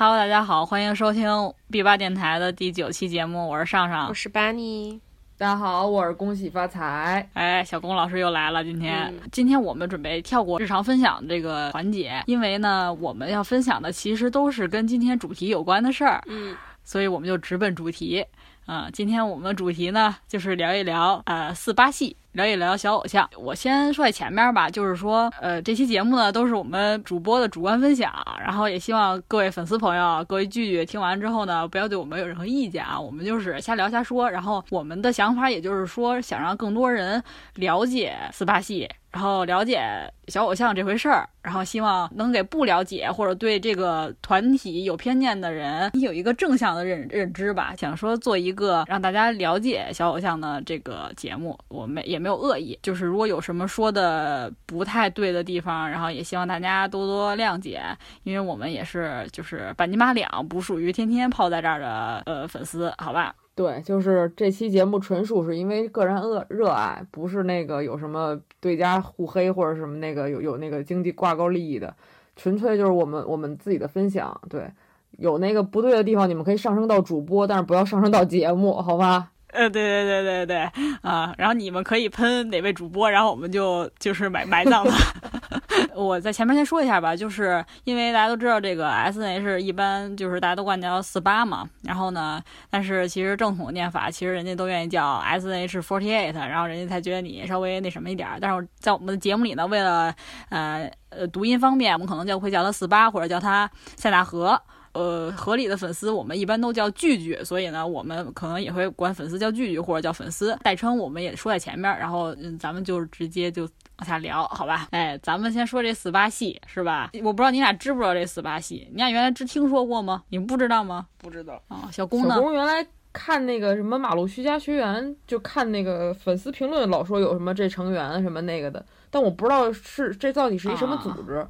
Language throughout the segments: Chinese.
Hello，大家好，欢迎收听 B 八电台的第九期节目，我是尚尚我，是巴尼。大家好，我是恭喜发财。哎，小龚老师又来了。今天，嗯今天我们准备跳过日常分享这个环节，因为呢，我们要分享的其实都是跟今天主题有关的事儿，嗯，所以我们就直奔主题。嗯、今天我们的主题呢，就是聊一聊呃四八系，聊一聊小偶像。我先说在前面吧，就是说，呃，这期节目呢都是我们主播的主观分享，然后也希望各位粉丝朋友、各位聚聚听完之后呢，不要对我们有任何意见啊，我们就是瞎聊瞎说。然后我们的想法也就是说，想让更多人了解四八系，然后了解小偶像这回事儿，然后希望能给不了解或者对这个团体有偏见的人你有一个正向的认认知吧。想说做一个让大家了解小偶像的这个节目，我们也没有恶意，就是如果有什么说的不太对的地方，然后也希望大家多多谅解，因为我们也是就是半斤八两，不属于天天泡在这儿的呃粉丝，好吧？对，就是这期节目纯属是因为个人热热爱，不是那个有什么对家互黑或者什么那个有有那个经济挂钩利益的，纯粹就是我们我们自己的分享。对，有那个不对的地方，你们可以上升到主播，但是不要上升到节目，好吧？呃，对对对对对，啊，然后你们可以喷哪位主播，然后我们就就是埋埋葬他。我在前面先说一下吧，就是因为大家都知道这个 S N H 一般就是大家都管叫四八嘛，然后呢，但是其实正统念法，其实人家都愿意叫 S N H forty eight，然后人家才觉得你稍微那什么一点。但是在我们的节目里呢，为了呃呃读音方便，我们可能就会叫他四八或者叫他塞纳河。呃，合理的粉丝我们一般都叫聚聚，所以呢，我们可能也会管粉丝叫聚聚或者叫粉丝代称，我们也说在前面，然后嗯，咱们就直接就往下聊，好吧？哎，咱们先说这四八系是吧？我不知道你俩知不知道这四八系，你俩原来只听说过吗？你们不知道吗？不知道。啊、小公呢小？公原来看那个什么马路徐家学员，就看那个粉丝评论，老说有什么这成员什么那个的，但我不知道是这到底是一什么组织啊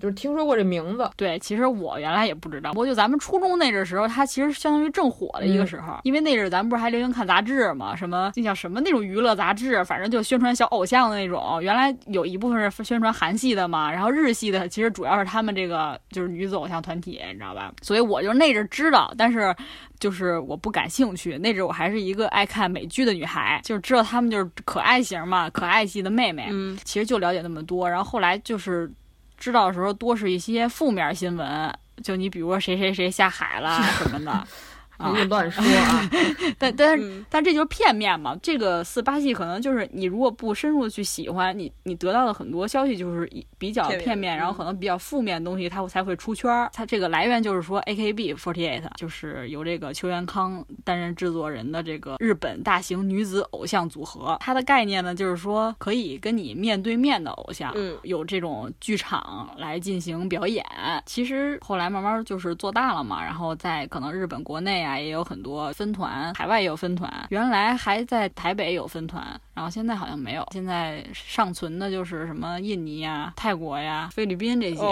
就是听说过这名字。对，其实我原来也不知道，不过就咱们初中那阵时候，它其实相当于正火的一个时候，因为那阵儿咱们不是还流行看杂志嘛，什么就像什么那种娱乐杂志，反正就宣传小偶像的那种。原来有一部分是宣传韩系的嘛，然后日系的其实主要是他们这个就是女子偶像团体，你知道吧？所以我就那阵儿知道，但是就是我不感兴趣。那阵儿我还是一个爱看美剧的女孩，就是知道他们就是可爱型嘛，可爱系的妹妹。嗯，其实就了解那么多，然后后来就是知道的时候多是一些负面新闻，就你比如说谁谁谁下海了什么的，啊别乱说啊！但但是嗯但这就是片面嘛。这个四八系可能就是你如果不深入的去喜欢，你你得到的很多消息就是比较片面，然后嗯可能比较负面的东西，它会才会出圈儿。它这个来源就是说 A K B forty eight 就是由这个邱元康担任制作人的这个日本大型女子偶像组合。它的概念呢，就是说可以跟你面对面的偶像，嗯有这种剧场来进行表演。其实后来慢慢就是做大了嘛，然后在可能日本国内啊也有很多分团，海外也有分团。原来还在台北有分团，然后现在好像没有。现在尚存的就是什么印尼呀、泰国呀、菲律宾这些。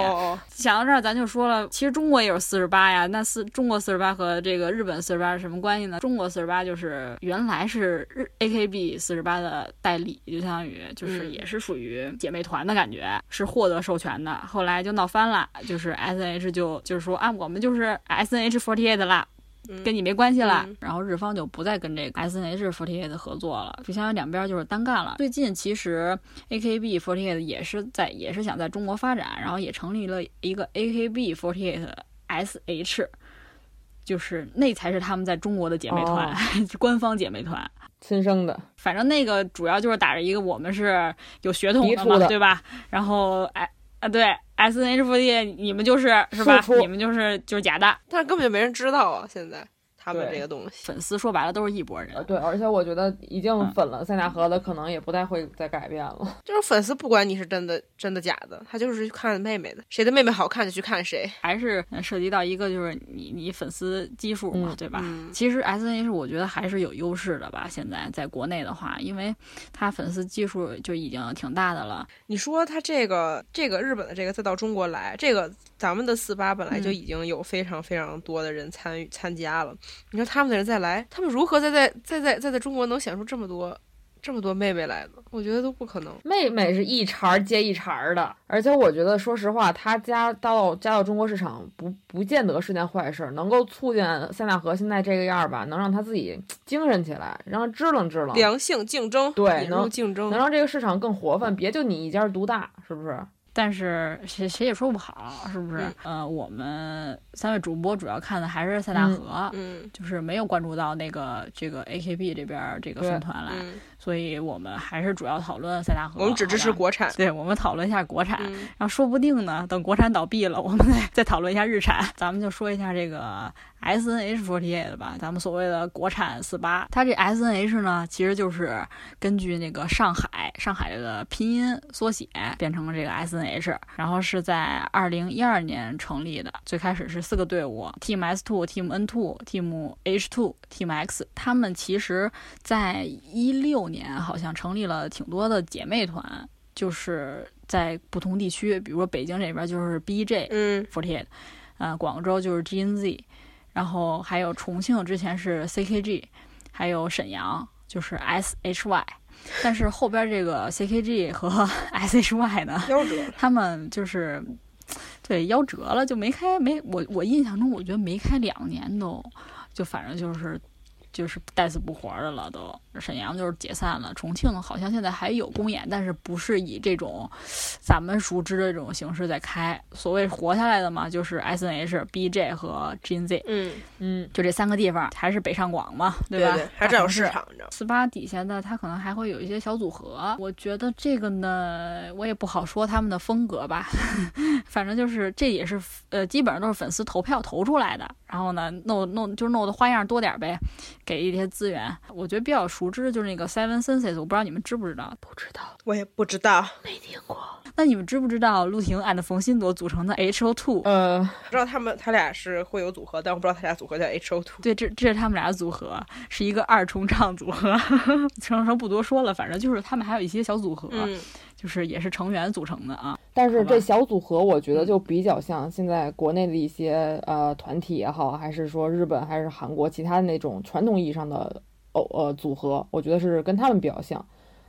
想到这儿，咱就说了，其实中国也有四十八呀。那四中国四十八和这个日本四十八是什么关系呢？中国四十八就是原来是日 AKB 四十八的代理，就相当于就是嗯也是属于姐妹团的感觉，是获得授权的。后来就闹翻了，就是 S H 就就是说啊，我们就是 S H forty eight 啦。嗯跟你没关系了，嗯然后日方就不再跟这个 S N H forty eight 合作了，就相当于两边就是单干了。最近其实 A K B forty eight 也是在也是想在中国发展，然后也成立了一个 A K B forty eight S H，就是那才是他们在中国的姐妹团，哦 官方姐妹团。亲生的，反正那个主要就是打着一个我们是有血统的嘛，的对吧？然后哎啊对 S N H forty eight 你们就是是吧你们就是就是假的。但是根本就没人知道啊！现在他们这个东西。粉丝说白了都是一拨人呃，，对，而且我觉得已经嗯粉了塞纳河的，可能也不太会再改变了。就是粉丝不管你是真的真的假的，他就是去看妹妹的，谁的妹妹好看就去看谁。还是呃涉及到一个就是你你粉丝基数嘛，嗯对吧？嗯其实 S N H 我觉得还是有优势的吧，现在在国内的话，因为他粉丝基数就已经挺大的了。你说他这个这个日本的这个再到中国来，这个咱们的四八本来就嗯已经有非常非常多的人参与参加了，你说他们的人再来，他们如何再在再在再在中国能选出这么多这么多妹妹来呢？我觉得都不可能。妹妹是一茬接一茬的，而且我觉得，说实话，她加到加到中国市场不不见得是件坏事，能够促进塞纳河现在这个样儿吧，能让他自己 精神起来，让他支棱支棱，良性竞争，对能竞争能，让这个市场更活泛，别就你一家独大，是不是？但是谁谁也说不好，是不是？嗯呃，我们三位主播主要看的还是塞纳河，嗯就是没有关注到那个这个 AKB 这边儿这个对分团来，嗯，所以我们还是主要讨论塞纳河。我们只支持国产。对，我们讨论一下国产，嗯然后说不定呢，等国产倒闭了，我们再再讨论一下日产。咱们就说一下这个 S N H 4 8的吧，咱们所谓的国产四八，它这 S N H 呢，其实就是根据那个上海上海的拼音缩写变成了这个 S N H，然后是在二零一二年成立的，最开始是四个队伍，Team S Two、Team N Two、Team H Two、Team X，他们其实在一六年好像成立了挺多的姐妹团。就是在不同地区，比如说北京这边就是 BJ 嗯。Forty eight，呃，广州就是 GNZ，然后还有重庆之前是 CKG，还有沈阳就是 SHY，但是后边这个 CKG 和 SHY 呢，夭折了。他们就是对夭折了，就没开没我我印象中我觉得没开两年都，就反正就是就是带死不活的了都。沈阳就是解散了，重庆好像现在还有公演，但是不是以这种咱们熟知的这种形式在开。所谓活下来的嘛，就是 S N H、BJ 和 GNZ，嗯，嗯，就这三个地方，还是北上广嘛，吧？对对，还占有市场，你知道吗？四八底下的，它可能还会有一些小组合。我觉得这个呢，我也不好说他们的风格吧，反正就是这也是呃，基本上都是粉丝投票投出来的。然后呢，弄弄就是弄的花样多点儿呗，给一些资源。我觉得比较熟知的就是那个 Seven Senses，我不知道你们知不知道？不知道，我也不知道，没听过。那你们知不知道陆婷 and 冯鑫朵组成的 H O Two？呃，不知道他们他俩是会有组合，但我不知道他俩组合叫 H O Two。对，这这是他们俩的组合，是一个二重唱组合。成成不多说了，反正就是他们还有一些小组合，嗯，就是也是成员组成的啊。但是这小组合，我觉得就比较像现在国内的一些呃团体也好，还是说日本还是韩国其他的那种传统意义上的偶呃组合，我觉得是跟他们比较像。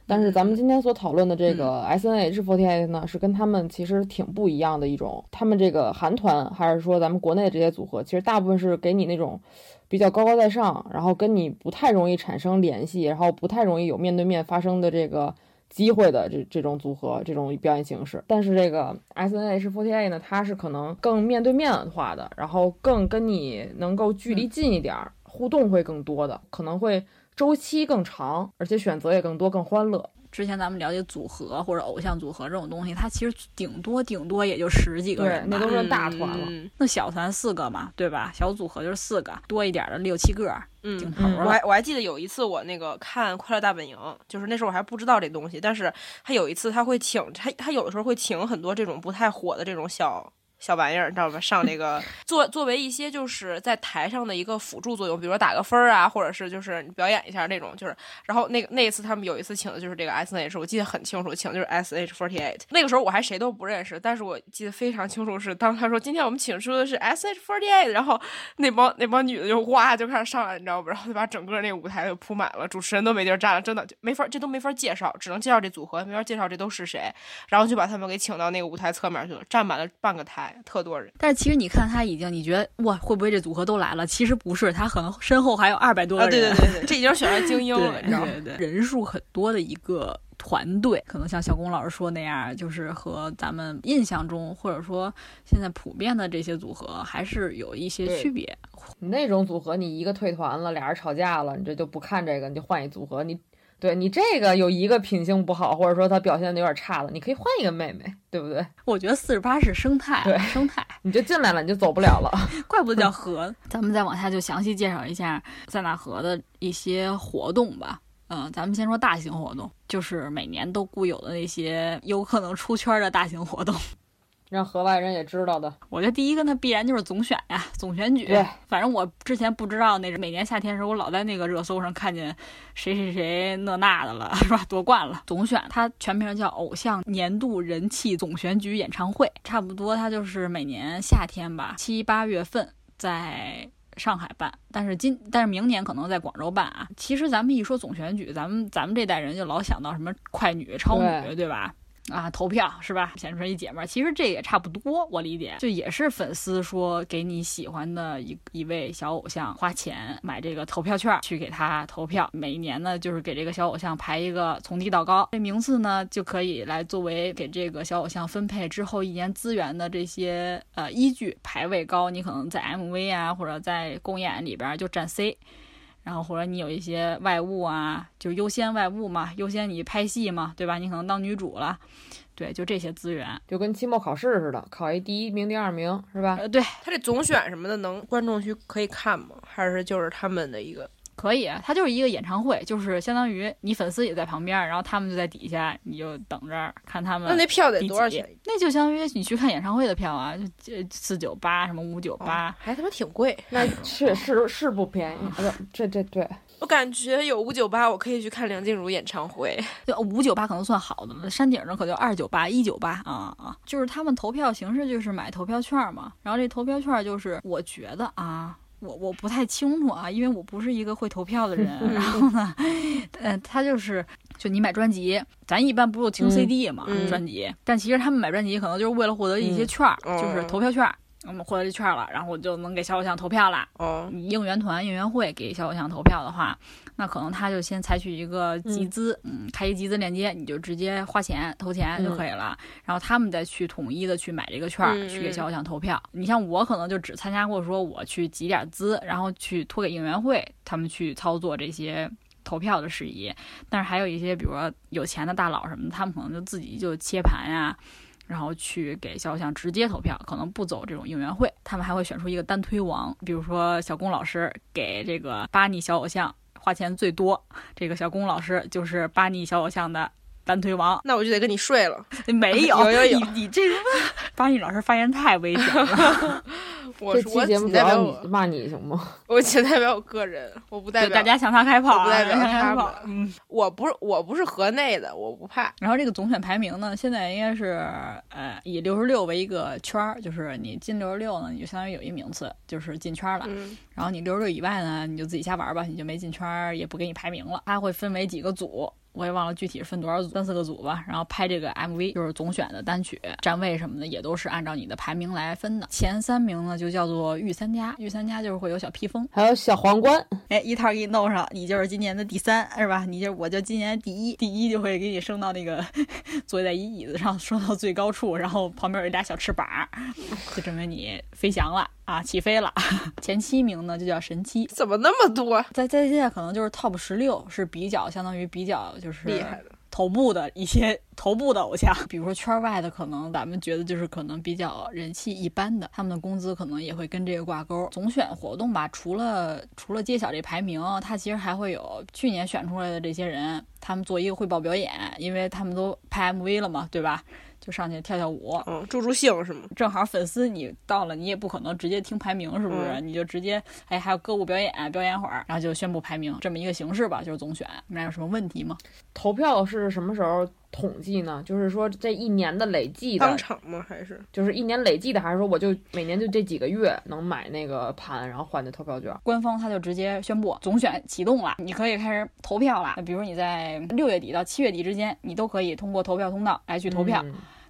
但是咱们今天所讨论的这个 S N H 4 8呢，是跟他们其实挺不一样的一种。他们这个韩团，还是说咱们国内这些组合，其实大部分是给你那种比较高高在上，然后跟你不太容易产生联系，然后不太容易有面对面发生的这个机会的这这种组合，这种表演形式。但是这个 S N H forty eight 呢，它是可能更面对面化的，然后更跟你能够距离近一点儿，互动会更多的，可能会周期更长，而且选择也更多，更欢乐。之前咱们了解组合或者偶像组合这种东西，它其实顶多顶多也就十几个人，那都是大团了。嗯那小团四个嘛，对吧？小组合就是四个，多一点的六七个，嗯顶头嗯了。我还我还记得有一次我那个看《快乐大本营》，就是那时候我还不知道这东西，但是他有一次他会请他他有的时候会请很多这种不太火的这种小。小玩意儿，你知道吧？上这个 作作为一些就是在台上的一个辅助作用，比如说打个分儿啊，或者是就是你表演一下那种，就是然后那个那一次他们有一次请的就是这个 S N H，我记得很清楚，请的就是 S H forty eight。那个时候我还谁都不认识，但是我记得非常清楚是当他说今天我们请出的是 S H forty eight，然后那帮那帮女的就哇就开始上来，你知道不？然后就把整个那个舞台就铺满了，主持人都没地儿站了，真的就没法，这都没法介绍，只能介绍这组合，没法介绍这都是谁。然后就把他们给请到那个舞台侧面去了，站满了半个台，特多人。但是其实你看他已经，你觉得哇，会不会这组合都来了？其实不是，他可能身后还有二百多人。对对对对，这已经选上精英了，你知道吗？对对，人数很多的一个团队，可能像小龚老师说那样，就是和咱们印象中或者说现在普遍的这些组合还是有一些区别。你那种组合，你一个退团了，俩人吵架了，你这就不看这个，你就换一组合，你对你这个有一个品性不好，或者说他表现的有点差的，你可以换一个妹妹，对不对？我觉得四十八是生态，对生态，你就进来了，你就走不了了。怪不得叫河。咱们再往下就详细介绍一下塞纳河的一些活动吧。嗯，咱们先说大型活动，就是每年都固有的那些有可能出圈的大型活动。让河外人也知道的。我觉得第一个那必然就是总选呀，总选举。对，反正我之前不知道那是每年夏天的时候，我老在那个热搜上看见谁谁谁那那的了，是吧？夺冠了。总选它全名叫偶像年度人气总选举演唱会，差不多它就是每年夏天吧，七八月份在。上海办，但是今但是明年可能在广州办啊。其实咱们一说总选举，咱们咱们这代人就老想到什么快女、超女，对吧？啊，投票是吧？显出一姐们儿，其实这也差不多，我理解，就也是粉丝说给你喜欢的一一位小偶像花钱买这个投票券去给他投票。每一年呢，就是给这个小偶像排一个从低到高，这名次呢就可以来作为给这个小偶像分配之后一年资源的这些呃依据。排位高，你可能在 MV 啊或者在公演里边就占 C。然后或者你有一些外物啊，就优先外物嘛，优先你拍戏嘛，对吧？你可能当女主了，对，就这些资源，就跟期末考试似的，考一第一名、第二名，是吧？呃，对他这总选什么的，能观众去可以看吗？还是就是他们的一个？可以，它就是一个演唱会，就是相当于你粉丝也在旁边，然后他们就在底下，你就等着看他们。那那票得多少钱？那就相当于你去看演唱会的票啊，就四九八什么五九八，还他妈挺贵。那确实是不便宜。这这对，我感觉有五九八，我可以去看梁静茹演唱会。就五九八可能算好的了，山顶上可就二九八、一九八啊啊！就是他们投票形式就是买投票券嘛，然后这投票券就是我觉得啊。我我不太清楚啊，因为我不是一个会投票的人。然后呢，呃，他就是，就你买专辑，咱一般不是听 CD 嘛，专辑。但其实他们买专辑可能就是为了获得一些券，就是投票券。我们获得这券了，然后我就能给小偶像投票了。哦，应援团、应援会给小偶像投票的话，那可能他就先采取一个集资，嗯，开一集资链接，你就直接花钱投钱就可以了。然后他们再去统一的去买这个券，去给小偶像投票。你像我可能就只参加过，说我去集点资，然后去托给应援会他们去操作这些投票的事宜。但是还有一些，比如说有钱的大佬什么的，他们可能就自己就切盘呀。然后去给小偶像直接投票，可能不走这种应援会，他们还会选出一个单推王，比如说小龚老师给这个巴尼小偶像花钱最多，这个小龚老师就是巴尼小偶像的。单推王，那我就得跟你睡了。没有，有有有，你你这个巴尼老师发言太危险了。我期节目代表我骂你行吗？我仅代表我个人，我不代表大家向他开炮，不代表他们。嗯，我不是我不是河内的，我不怕。然后这个总选排名呢，现在应该是呃以六十六为一个圈儿，就是你进六十六呢，你就相当于有一名次，就是进圈了。嗯。然后你六十六以外呢，你就自己瞎玩吧，你就没进圈，也不给你排名了。它会分为几个组。我也忘了具体是分多少组，三四个组吧。然后拍这个 MV，就是总选的单曲，站位什么的也都是按照你的排名来分的。前三名呢就叫做御三家，御三家就是会有小披风，还有小皇冠。哎，一套给你弄上，你就是今年的第三，是吧？你就我就今年第一，第一就会给你升到那个 坐在一椅子上，升到最高处，然后旁边有一俩小翅膀，就证明你飞翔了。啊，起飞了！前七名呢就叫神七，怎么那么多？在在现在可能就是 top 十六是比较相当于比较就是厉害的头部的一些头部的偶像，比如说圈外的，可能咱们觉得就是可能比较人气一般的，他们的工资可能也会跟这个挂钩。总选活动吧，除了除了揭晓这排名，它其实还会有去年选出来的这些人，他们做一个汇报表演，因为他们都拍 MV 了嘛，对吧？就上去跳跳舞，嗯，助助兴是吗？正好粉丝你到了，你也不可能直接听排名，是不是？你就直接哎，还有歌舞表演，表演会儿，然后就宣布排名，这么一个形式吧，就是总选。你们有什么问题吗？投票是什么时候统计呢？就是说这一年的累计的当场吗？还是就是一年累计的？还是说我就每年就这几个月能买那个盘，然后换的投票券？官方他就直接宣布总选启动了，你可以开始投票了。比如你在六月底到七月底之间，你都可以通过投票通道来去投票。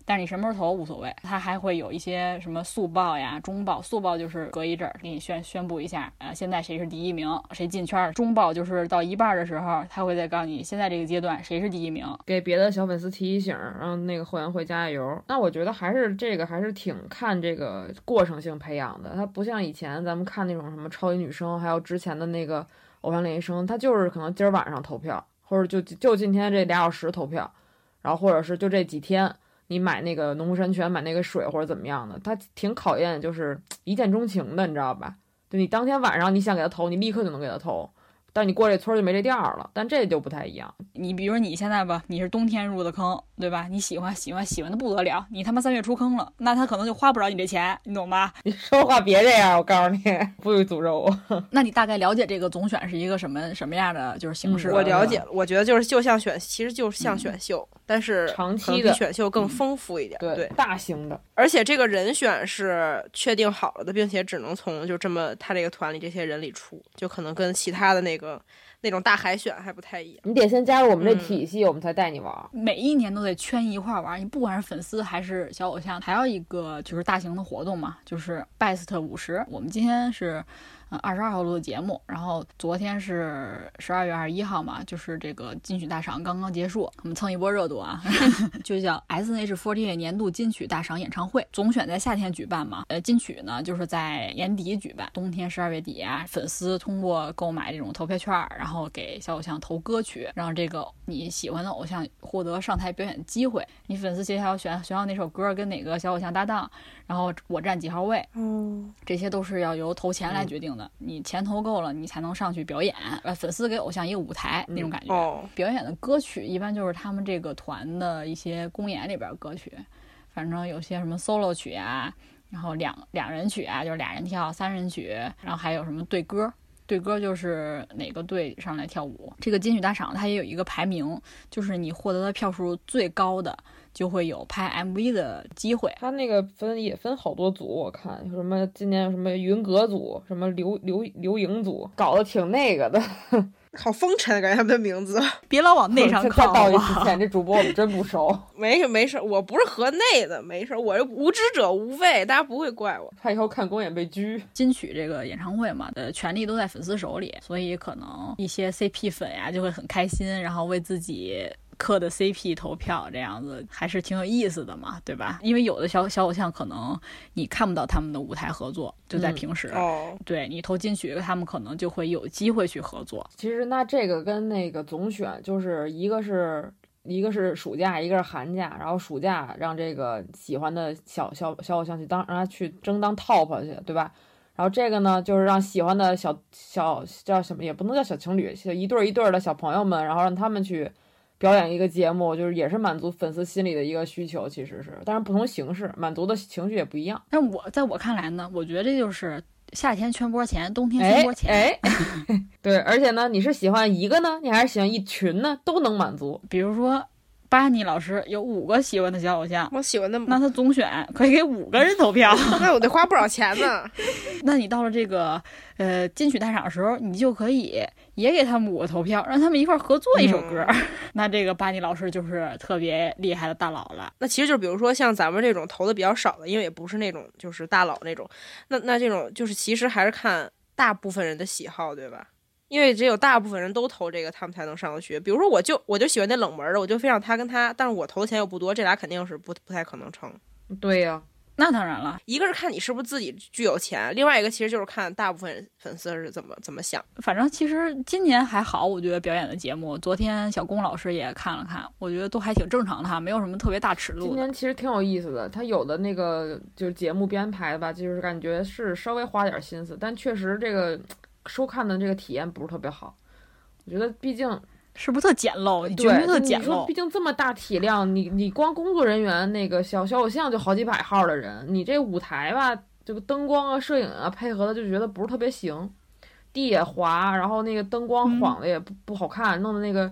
但是你什么时候投无所谓，它还会有一些什么速报呀、中报。速报就是隔一阵儿给你宣宣布一下，呃，现在谁是第一名，谁进圈。中报就是到一半的时候，他会再告诉你现在这个阶段谁是第一名，给别的小粉丝提醒，让那个后援会加加油。那我觉得还是这个还是挺看这个过程性培养的，它不像以前咱们看那种什么超级女生，还有之前的那个偶像练习生，他就是可能今儿晚上投票。或者就就今天这俩小时投票，然后或者是就这几天你买那个农夫山泉买那个水或者怎么样的，它挺考验就是一见钟情的，你知道吧？就你当天晚上你想给他投，你立刻就能给他投。但你过这村就没这店儿了，但这就不太一样。你比如你现在吧，你是冬天入的坑，对吧？你喜欢喜欢喜欢的不得了，你他妈三月出坑了，那他可能就花不着你这钱，你懂吧？你说话别这样，我告诉你，不许诅咒我。那你大概了解这个总选是一个什么什么样的就是形式？我了解了，我觉得就是就像选，其实就是像选秀，但是长期的选秀更丰富一点，对，大型的。而且这个人选是确定好了的，并且只能从就这么他这个团里这些人里出，就可能跟其他的那个。那种大海选还不太一样，你得先加入我们这体系，我们才带你玩。每一年都得圈一块玩，你不管是粉丝还是小偶像，还有一个就是大型的活动嘛，就是 Best 五十。我们今天是。嗯，二十二号录的节目，然后昨天是十二月二十一号嘛，就是这个金曲大赏刚刚结束，我们蹭一波热度啊，就叫 S H Forty 年度金曲大赏演唱会，总选在夏天举办嘛，呃，金曲呢就是在年底举办，冬天十二月底啊，粉丝通过购买这种投票券，然后给小偶像投歌曲，让这个你喜欢的偶像获得上台表演机会，你粉丝协调选选好哪首歌跟哪个小偶像搭档。然后我占几号位，嗯，这些都是要由投钱来决定的。你钱投够了，你才能上去表演。呃，粉丝给偶像一个舞台那种感觉。表演的歌曲一般就是他们这个团的一些公演里边歌曲，反正有些什么 solo 曲啊，然后两两人曲啊，就是俩人跳；三人曲，然后还有什么对歌。对歌就是哪个队上来跳舞。这个金曲大赏它也有一个排名，就是你获得的票数最高的。就会有拍 MV 的机会。他那个分也分好多组，我看有什么今年有什么云格组，什么刘刘刘颖组，搞得挺那个的，好风尘，感觉他们的名字。别老往内上靠啊！这主播我们真不熟。没事没事，我不是河内的，没事，我无知者无畏，大家不会怪我。怕以后看公演被拘。金曲这个演唱会嘛，呃，权力都在粉丝手里，所以可能一些 CP 粉呀就会很开心，然后为自己。磕的 CP 投票这样子还是挺有意思的嘛，对吧？因为有的小小偶像可能你看不到他们的舞台合作，就在平时。哦，对你投进去，他们可能就会有机会去合作。其实那这个跟那个总选就是一个是一个是暑假，一个是寒假，然后暑假让这个喜欢的小小小偶像去当让他去争当 top 去，对吧？然后这个呢，就是让喜欢的小小叫什么也不能叫小情侣，一对一对的小朋友们，然后让他们去。表演一个节目，就是也是满足粉丝心里的一个需求，其实是，但是不同形式，满足的情绪也不一样。但我在我看来呢，我觉得这就是夏天圈播钱，冬天圈播钱。哎，对，而且呢，你是喜欢一个呢，你还是喜欢一群呢，都能满足。比如说。巴尼老师有五个喜欢的小偶像，我喜欢的，那他总选可以给五个人投票，那我得花不少钱呢。那你到了这个呃金曲大赏的时候，你就可以也给他们五个投票，让他们一块合作一首歌。那这个巴尼老师就是特别厉害的大佬了。那其实就比如说像咱们这种投的比较少的，因为也不是那种就是大佬那种，那那这种就是其实还是看大部分人的喜好，对吧？因为只有大部分人都投这个，他们才能上得去。比如说，我就我就喜欢那冷门的，我就非让他跟他，但是我投的钱又不多，这俩肯定是不不太可能成。对呀，那当然了，一个是看你是不是自己具有钱，另外一个其实就是看大部分粉丝是怎么怎么想。反正其实今年还好，我觉得表演的节目，昨天小龚老师也看了看，我觉得都还挺正常的哈，没有什么特别大尺度。今年其实挺有意思的，他有的那个就是节目编排吧，就是感觉是稍微花点心思，但确实这个收看的这个体验不是特别好。我觉得，毕竟是不是特简陋？你觉得特简陋？毕竟这么大体量，你你光工作人员那个小小偶像就好几百号的人，你这舞台吧，这个灯光啊、摄影啊配合的就觉得不是特别行，地也滑，然后那个灯光晃的也不不好看，弄的那个。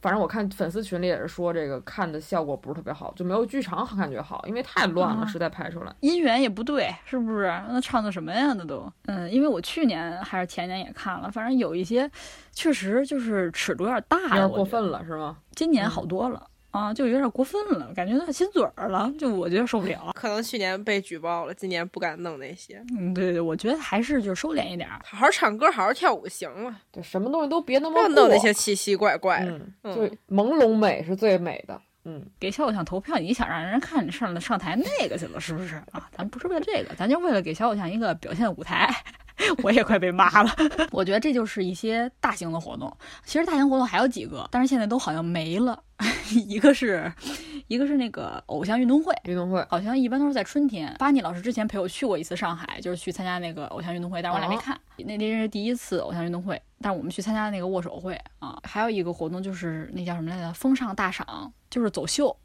反正我看粉丝群里也是说这个看的效果不是特别好，就没有剧场感觉好，因为太乱了，实在拍出来音源也不对，是不是？那唱的什么呀？那都，嗯，因为我去年还是前年也看了，反正有一些确实就是尺度有点大，有点过分了，是吗？今年好多了。啊，就有点过分了，感觉有点亲嘴儿了，就我觉得受不了。可能去年被举报了，今年不敢弄那些。嗯，对对，我觉得还是就收敛一点，好好唱歌，好好跳舞行了。对，什么东西都别那么过。弄那些奇奇怪怪。嗯，就朦胧美是最美的。嗯，给小偶像投票，你想让人看你上上台那个去了，是不是啊？咱不是为了这个，咱就为了给小偶像一个表现舞台。我也快被骂了。我觉得这就是一些大型的活动。其实大型活动还有几个，但是现在都好像没了。一个是，一个是那个偶像运动会，运动会好像一般都是在春天。巴尼老师之前陪我去过一次上海，就是去参加那个偶像运动会，但是我俩没看。那那是第一次偶像运动会，但是我们去参加那个握手会啊。还有一个活动就是那叫什么来着？风尚大赏，就是走秀。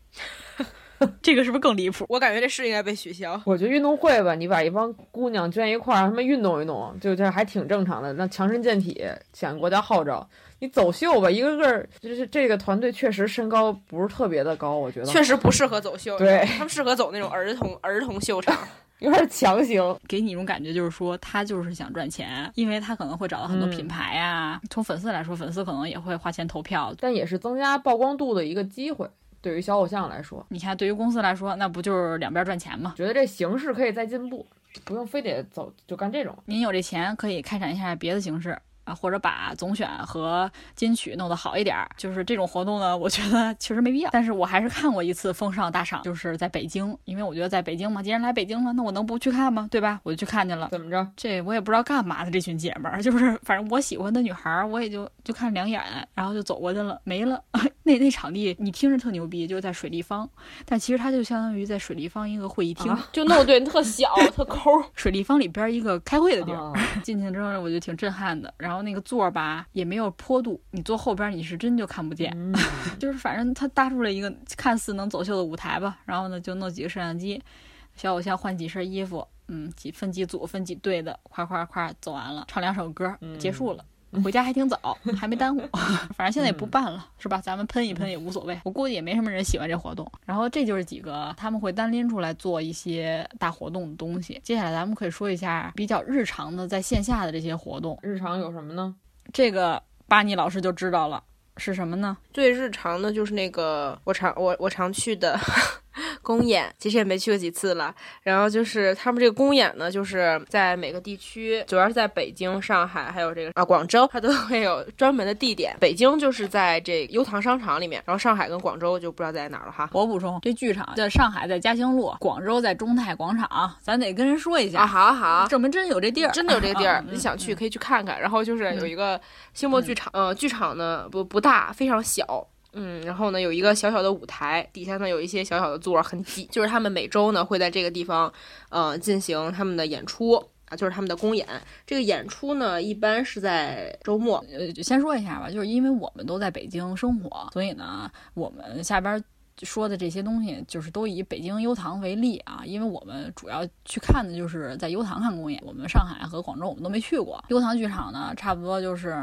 这个是不是更离谱？我感觉这事应该被取消。我觉得运动会吧，你把一帮姑娘圈一块儿，让他们运动运动，就这还挺正常的。那强身健体，响应国家号召。你走秀吧，一个个就是这个团队确实身高不是特别的高，我觉得确实不适合走秀。对他们适合走那种儿童儿童秀场，有点强行，给你一种感觉，就是说他就是想赚钱，因为他可能会找到很多品牌呀。从粉丝来说，粉丝可能也会花钱投票，但也是增加曝光度的一个机会。对于小偶像来说，你看，对于公司来说，那不就是两边赚钱吗？觉得这形式可以再进步，不用非得走就干这种。您有这钱，可以开展一下别的形式。啊，或者把总选和金曲弄得好一点儿，就是这种活动呢，我觉得确实没必要。但是我还是看过一次风尚大赏，就是在北京，因为我觉得在北京嘛，既然来北京了，那我能不去看吗？对吧？我就去看去了。怎么着？这我也不知道干嘛的，这群姐们儿，就是反正我喜欢的女孩，我也就就看两眼，然后就走过去了，没了。那那场地你听着特牛逼，就是在水立方，但其实它就相当于在水立方一个会议厅，就弄对特小 特抠。水立方里边一个开会的地儿，进去之后我就挺震撼的。然后那个座吧也没有坡度，你坐后边你是真就看不见，就是反正他搭出了一个看似能走秀的舞台吧。然后呢就弄几个摄像机，小偶像换几身衣服，嗯，几分几组分几队的，夸夸夸走完了，唱两首歌结束了。回家还挺早，还没耽误。反正现在也不办了，是吧？咱们喷一喷也无所谓。我估计也没什么人喜欢这活动。然后这就是几个他们会单拎出来做一些大活动的东西。接下来咱们可以说一下比较日常的在线下的这些活动。日常有什么呢？这个巴尼老师就知道了，是什么呢？最日常的就是那个我常我我常去的。公演其实也没去过几次了，然后就是他们这个公演呢，就是在每个地区，主要是在北京、上海，还有这个啊广州，它都会有专门的地点。北京就是在这优唐商场里面，然后上海跟广州就不知道在哪儿了哈。我补充，这剧场在上海在嘉兴路，广州在中泰广场，咱得跟人说一下啊。好好，证明真有这地儿，真的有这个地儿，你想去可以去看看。然后就是有一个星墨剧场，呃，剧场呢不不大，非常小。嗯，然后呢，有一个小小的舞台，底下呢有一些小小的座，很挤。就是他们每周呢会在这个地方，呃，进行他们的演出啊，就是他们的公演。这个演出呢，一般是在周末。呃，先说一下吧，就是因为我们都在北京生活，所以呢，我们下边。说的这些东西，就是都以北京优唐为例啊，因为我们主要去看的就是在优唐看公演。我们上海和广州我们都没去过。优唐剧场呢，差不多就是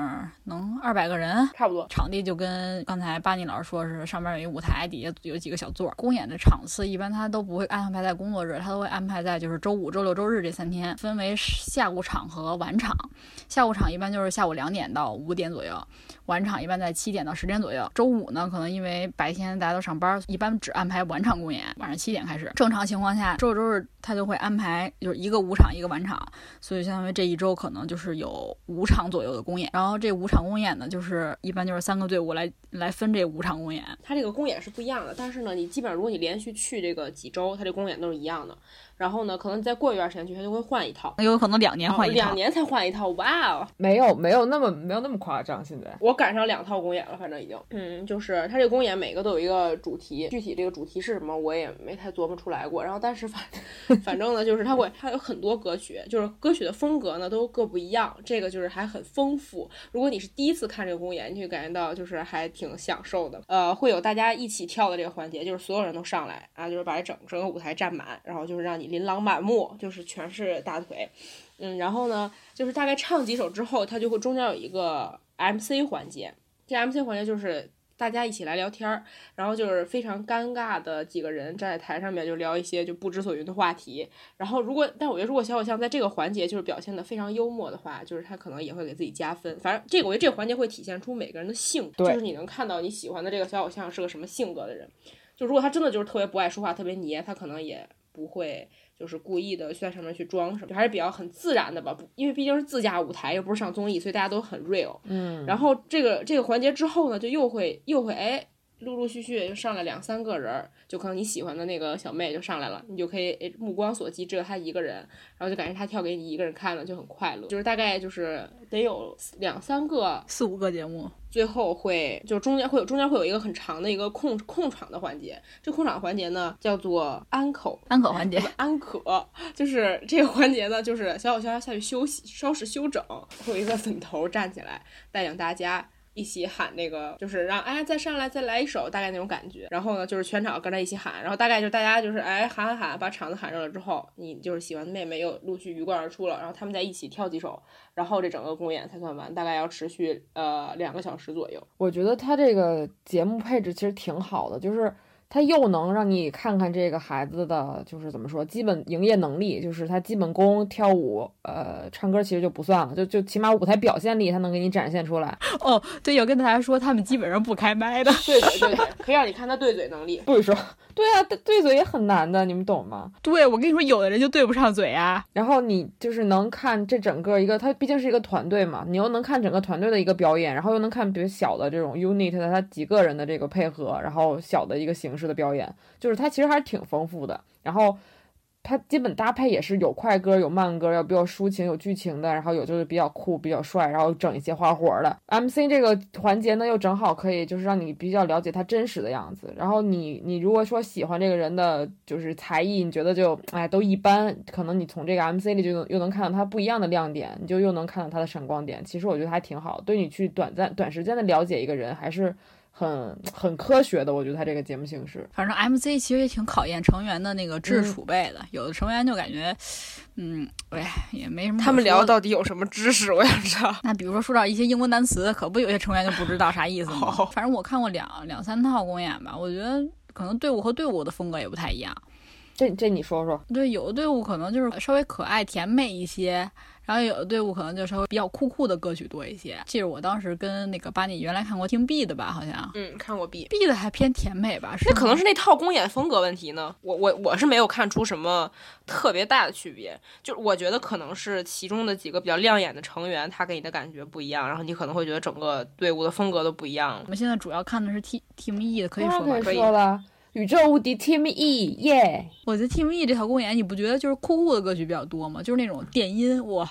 能二百个人，差不多。场地就跟刚才巴尼老师说是，上面有一舞台，底下有几个小座。公演的场次一般他都不会安排在工作日，他都会安排在就是周五、周六、周日这三天，分为下午场和晚场。下午场一般就是下午两点到五点左右。晚场一般在七点到十点左右。周五呢，可能因为白天大家都上班，一般只安排晚场公演，晚上七点开始。正常情况下，周六周日他就会安排就是一个午场一个晚场，所以相当于这一周可能就是有五场左右的公演。然后这五场公演呢，就是一般就是三个队伍来来分这五场公演。他这个公演是不一样的，但是呢，你基本上如果你连续去这个几周，他这公演都是一样的。然后呢，可能再过一段时间去，他就会换一套，有可能两年换一套，两年才换一套。哇哦，没有没有那么没有那么夸张。现在我赶上两套公演了，反正已经，嗯，就是他这个公演每个都有一个主题，具体这个主题是什么我也没太琢磨出来过。然后但是反反正呢，就是他会他有很多歌曲，就是歌曲的风格呢都各不一样，这个就是还很丰富。如果你是第一次看这个公演，你就感觉到就是还挺享受的。呃，会有大家一起跳的这个环节，就是所有人都上来啊，就是把整整个舞台占满，然后就是让你琳琅满目。就是全是大腿，嗯，然后呢，就是大概唱几首之后，他就会中间有一个 MC 环节。这 MC 环节就是大家一起来聊天儿，然后就是非常尴尬的几个人站在台上面就聊一些就不知所云的话题。然后如果，但我觉得如果小偶像在这个环节就是表现的非常幽默的话，就是他可能也会给自己加分。反正这个我觉得这个环节会体现出每个人的性，就是你能看到你喜欢的这个小偶像是个什么性格的人。就如果他真的就是特别不爱说话，特别黏，他可能也不会。就是故意的在上面去装什么，就还是比较很自然的吧。不，因为毕竟是自家舞台，又不是上综艺，所以大家都很 real。嗯。然后这个这个环节之后呢，就又会又会哎陆陆续续就上来两三个人儿，就可能你喜欢的那个小妹就上来了，你就可以诶目光所及只有她一个人，然后就感觉她跳给你一个人看了就很快乐，就是大概就是得有两三个，四五个节目，最后会就中间会有中间会有一个很长的一个空空场的环节，这空场环节呢叫做安口。安可环节，安可就是这个环节呢，就是小小肖下去休息，稍事休整，会有一个粉头站起来带领大家一起喊那个，就是让哎再上来再来一首，大概那种感觉。然后呢，就是全场跟着一起喊，然后大概就大家就是哎喊喊喊，把场子喊热了之后，你就是喜欢的妹妹又陆续鱼贯而出了，然后他们再一起跳几首，然后这整个公演才算完，大概要持续呃两个小时左右。我觉得他这个节目配置其实挺好的，就是他又能让你看看这个孩子的就是怎么说基本营业能力，就是他基本功跳舞，呃，唱歌其实就不算了，就就起码舞台表现力他能给你展现出来。哦，对，要跟大家说，他们基本上不开麦的。对对对对，可以让你看他对嘴能力。不许说，对啊，对对嘴也很难的，你们懂吗？对，我跟你说，有的人就对不上嘴啊。然后你就是能看这整个一个，他毕竟是一个团队嘛，你又能看整个团队的一个表演，然后又能看比如小的这种 unit 的他几个人的这个配合，然后小的一个形式的表演，就是它其实还是挺丰富的。然后它基本搭配也是有快歌有慢歌，要比较抒情有剧情的，然后有就是比较酷比较帅，然后整一些花活的。MC 这个环节呢，又正好可以就是让你比较了解他真实的样子。然后你你如果说喜欢这个人的就是才艺，你觉得就哎都一般，可能你从这个 MC 里就能又能看到他不一样的亮点，你就又能看到他的闪光点。其实我觉得还挺好，对你去短暂短时间的了解一个人还是。很很科学的，我觉得他这个节目形式，反正 MC 其实也挺考验成员的那个知识储备的。有的成员就感觉，嗯，哎，也没什么。他们聊到底有什么知识？我想知道。那比如说说到一些英文单词，可不有些成员就不知道啥意思吗？反正我看过两两三套公演吧，我觉得可能队伍和队伍的风格也不太一样。这这你说说？对，有的队伍可能就是稍微可爱甜美一些。然后有的队伍可能就稍微比较酷酷的歌曲多一些。记得我当时跟那个巴尼原来看过听 B 的吧，好像，嗯，看过 B B 的还偏甜美吧？那可能是那套公演风格问题呢。我我我是没有看出什么特别大的区别，就我觉得可能是其中的几个比较亮眼的成员，他给你的感觉不一样，然后你可能会觉得整个队伍的风格都不一样。我们现在主要看的是 T Team E 的，可以说吗？可以说了。宇宙无敌 Team E，耶！我觉得 Team E 这套公演，你不觉得就是酷酷的歌曲比较多吗？就是那种电音，哇！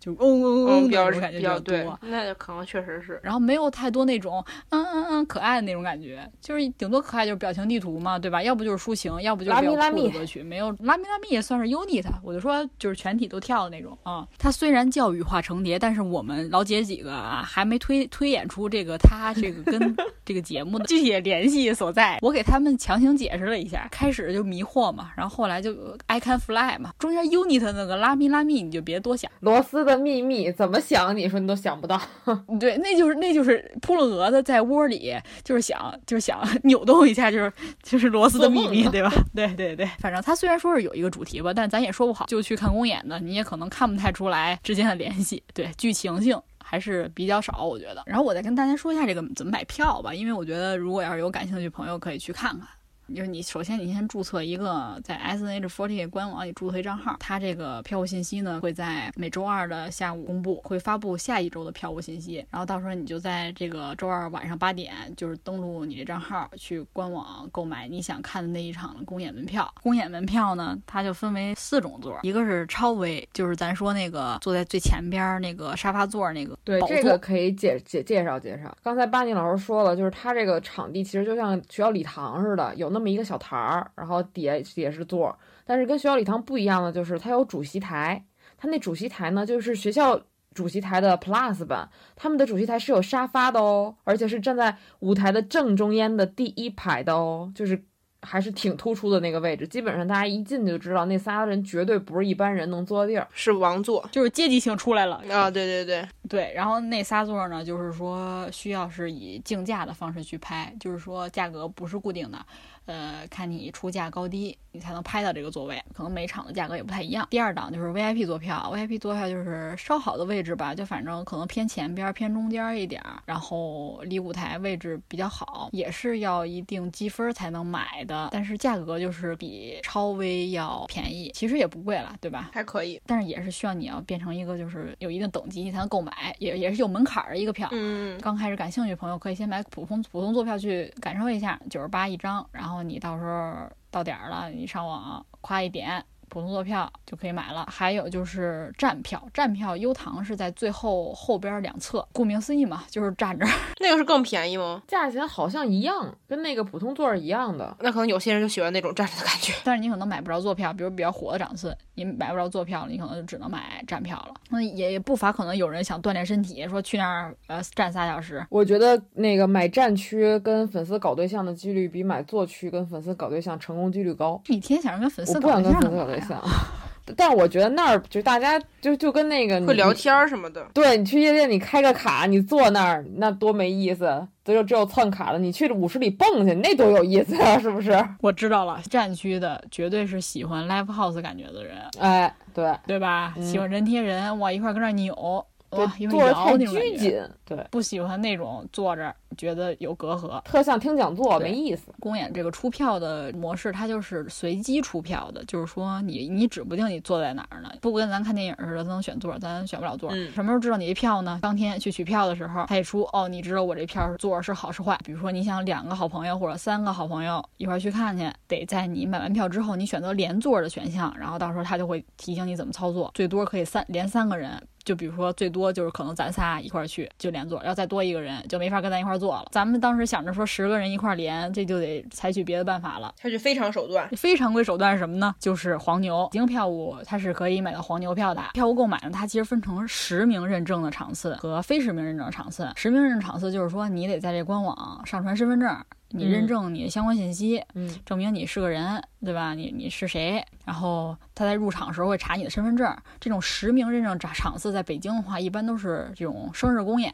就嗡嗡嗡比较感觉比较多，那可能确实是。然后没有太多那种嗯嗯嗯可爱的那种感觉，就是顶多可爱就是表情地图嘛，对吧？要不就是抒情，要不就是比较酷的歌曲。没有拉咪拉咪也算是 unit，我就说就是全体都跳的那种啊。它虽然叫羽化成蝶，但是我们老姐几个啊还没推推演出这个它这个跟 这个节目的具体联系所在。我给他们强行解释了一下，开始就迷惑嘛，然后后来就 I can fly 嘛，中间 unit 那个拉咪拉咪你就别多想，螺丝。的秘密怎么想？你说你都想不到。对，那就是那就是扑棱蛾子在窝里，就是想就是想 扭动一下，就是就是螺丝的秘密，对吧？对对对，反正他虽然说是有一个主题吧，但咱也说不好。就去看公演的，你也可能看不太出来之间的联系。对，剧情性还是比较少，我觉得。然后我再跟大家说一下这个怎么买票吧，因为我觉得如果要是有感兴趣朋友，可以去看看。就是你首先你先注册一个在 S N H Forty 官网里注册一账号，它这个票务信息呢会在每周二的下午公布，会发布下一周的票务信息。然后到时候你就在这个周二晚上八点，就是登录你这账号去官网购买你想看的那一场公演门票。公演门票呢，它就分为四种座，一个是超威，就是咱说那个坐在最前边那个沙发座那个。对，这个可以介介介绍介绍。刚才巴尼老师说了，就是它这个场地其实就像学校礼堂似的，有那。那么一个小台儿，然后底下也是座，但是跟学校礼堂不一样的就是，它有主席台。它那主席台呢，就是学校主席台的 Plus 版。他们的主席台是有沙发的哦，而且是站在舞台的正中央的第一排的哦，就是还是挺突出的那个位置。基本上大家一进去就知道，那仨人绝对不是一般人能坐的地儿，是王座，就是阶级性出来了啊！对对对对，然后那仨座呢，就是说需要是以竞价的方式去拍，就是说价格不是固定的。呃，看你出价高低，你才能拍到这个座位，可能每场的价格也不太一样。第二档就是 VIP 座票，VIP 座票就是稍好的位置吧，就反正可能偏前边、偏中间一点儿，然后离舞台位置比较好，也是要一定积分才能买的，但是价格就是比超威要便宜，其实也不贵了，对吧？还可以。但是也是需要你要变成一个就是有一定等级你才能购买，也也是有门槛儿的一个票。嗯，刚开始感兴趣的朋友可以先买普通普通座票去感受一下，九十八一张，然后你到时候到点儿了，你上网夸一点。普通座票就可以买了，还有就是站票，站票优唐是在最后后边两侧，顾名思义嘛，就是站着。那个是更便宜吗？价钱好像一样，跟那个普通座儿一样的。那可能有些人就喜欢那种站着的感觉。但是你可能买不着座票，比如比较火的场次，你买不着座票了，你可能就只能买站票了。那也也不乏可能有人想锻炼身体，说去那儿呃站仨小时。我觉得那个买站区跟粉丝搞对象的几率比买座区跟粉丝搞对象成功几率高。你天天想着跟粉丝搞对象对象，但我觉得那儿就大家就就跟那个会聊。天儿什么的。对你去夜店，你开个卡，你坐那儿，那多没意思。只有只有蹭卡的，你去舞池里蹦去，那多有意思啊，是不是？我知道了，战区的绝对是喜欢 live house 感觉的人，哎，对，对吧？嗯喜欢人贴人，哇，一块儿跟那儿扭，对坐着太摇那种。拘谨，对，不喜欢那种坐着觉得有隔阂。特像听讲座，没意思。公演这个出票的模式，它就是随机出票的，就是说你你指不定你坐在哪儿呢，不跟咱看电影似的，咱能选座，咱选不了座。嗯什么时候知道你这票呢？当天去取票的时候，他一出哦，你知道我这票座是好是坏。比如说你想两个好朋友或者三个好朋友一块儿去看去，得在你买完票之后，你选择连座的选项，然后到时候他就会提醒你怎么操作，最多可以三连三个人。就比如说，最多就是可能咱仨一块儿去就连坐，要再多一个人就没法跟咱一块儿坐了。咱们当时想着说十个人一块儿连，这就得采取别的办法了。采取非常手段。非常规手段是什么呢？就是黄牛。北京票务它是可以买到黄牛票的。票务购买呢，它其实分成实名认证的场次和非实名认证的场次。实名认证场次就是说，你得在这官网上传身份证，你认证你的相关信息，嗯，证明你是个人，对吧？你你是谁？然后他在入场时候会查你的身份证。这种实名认证场场次在北京的话，一般都是这种生日公演、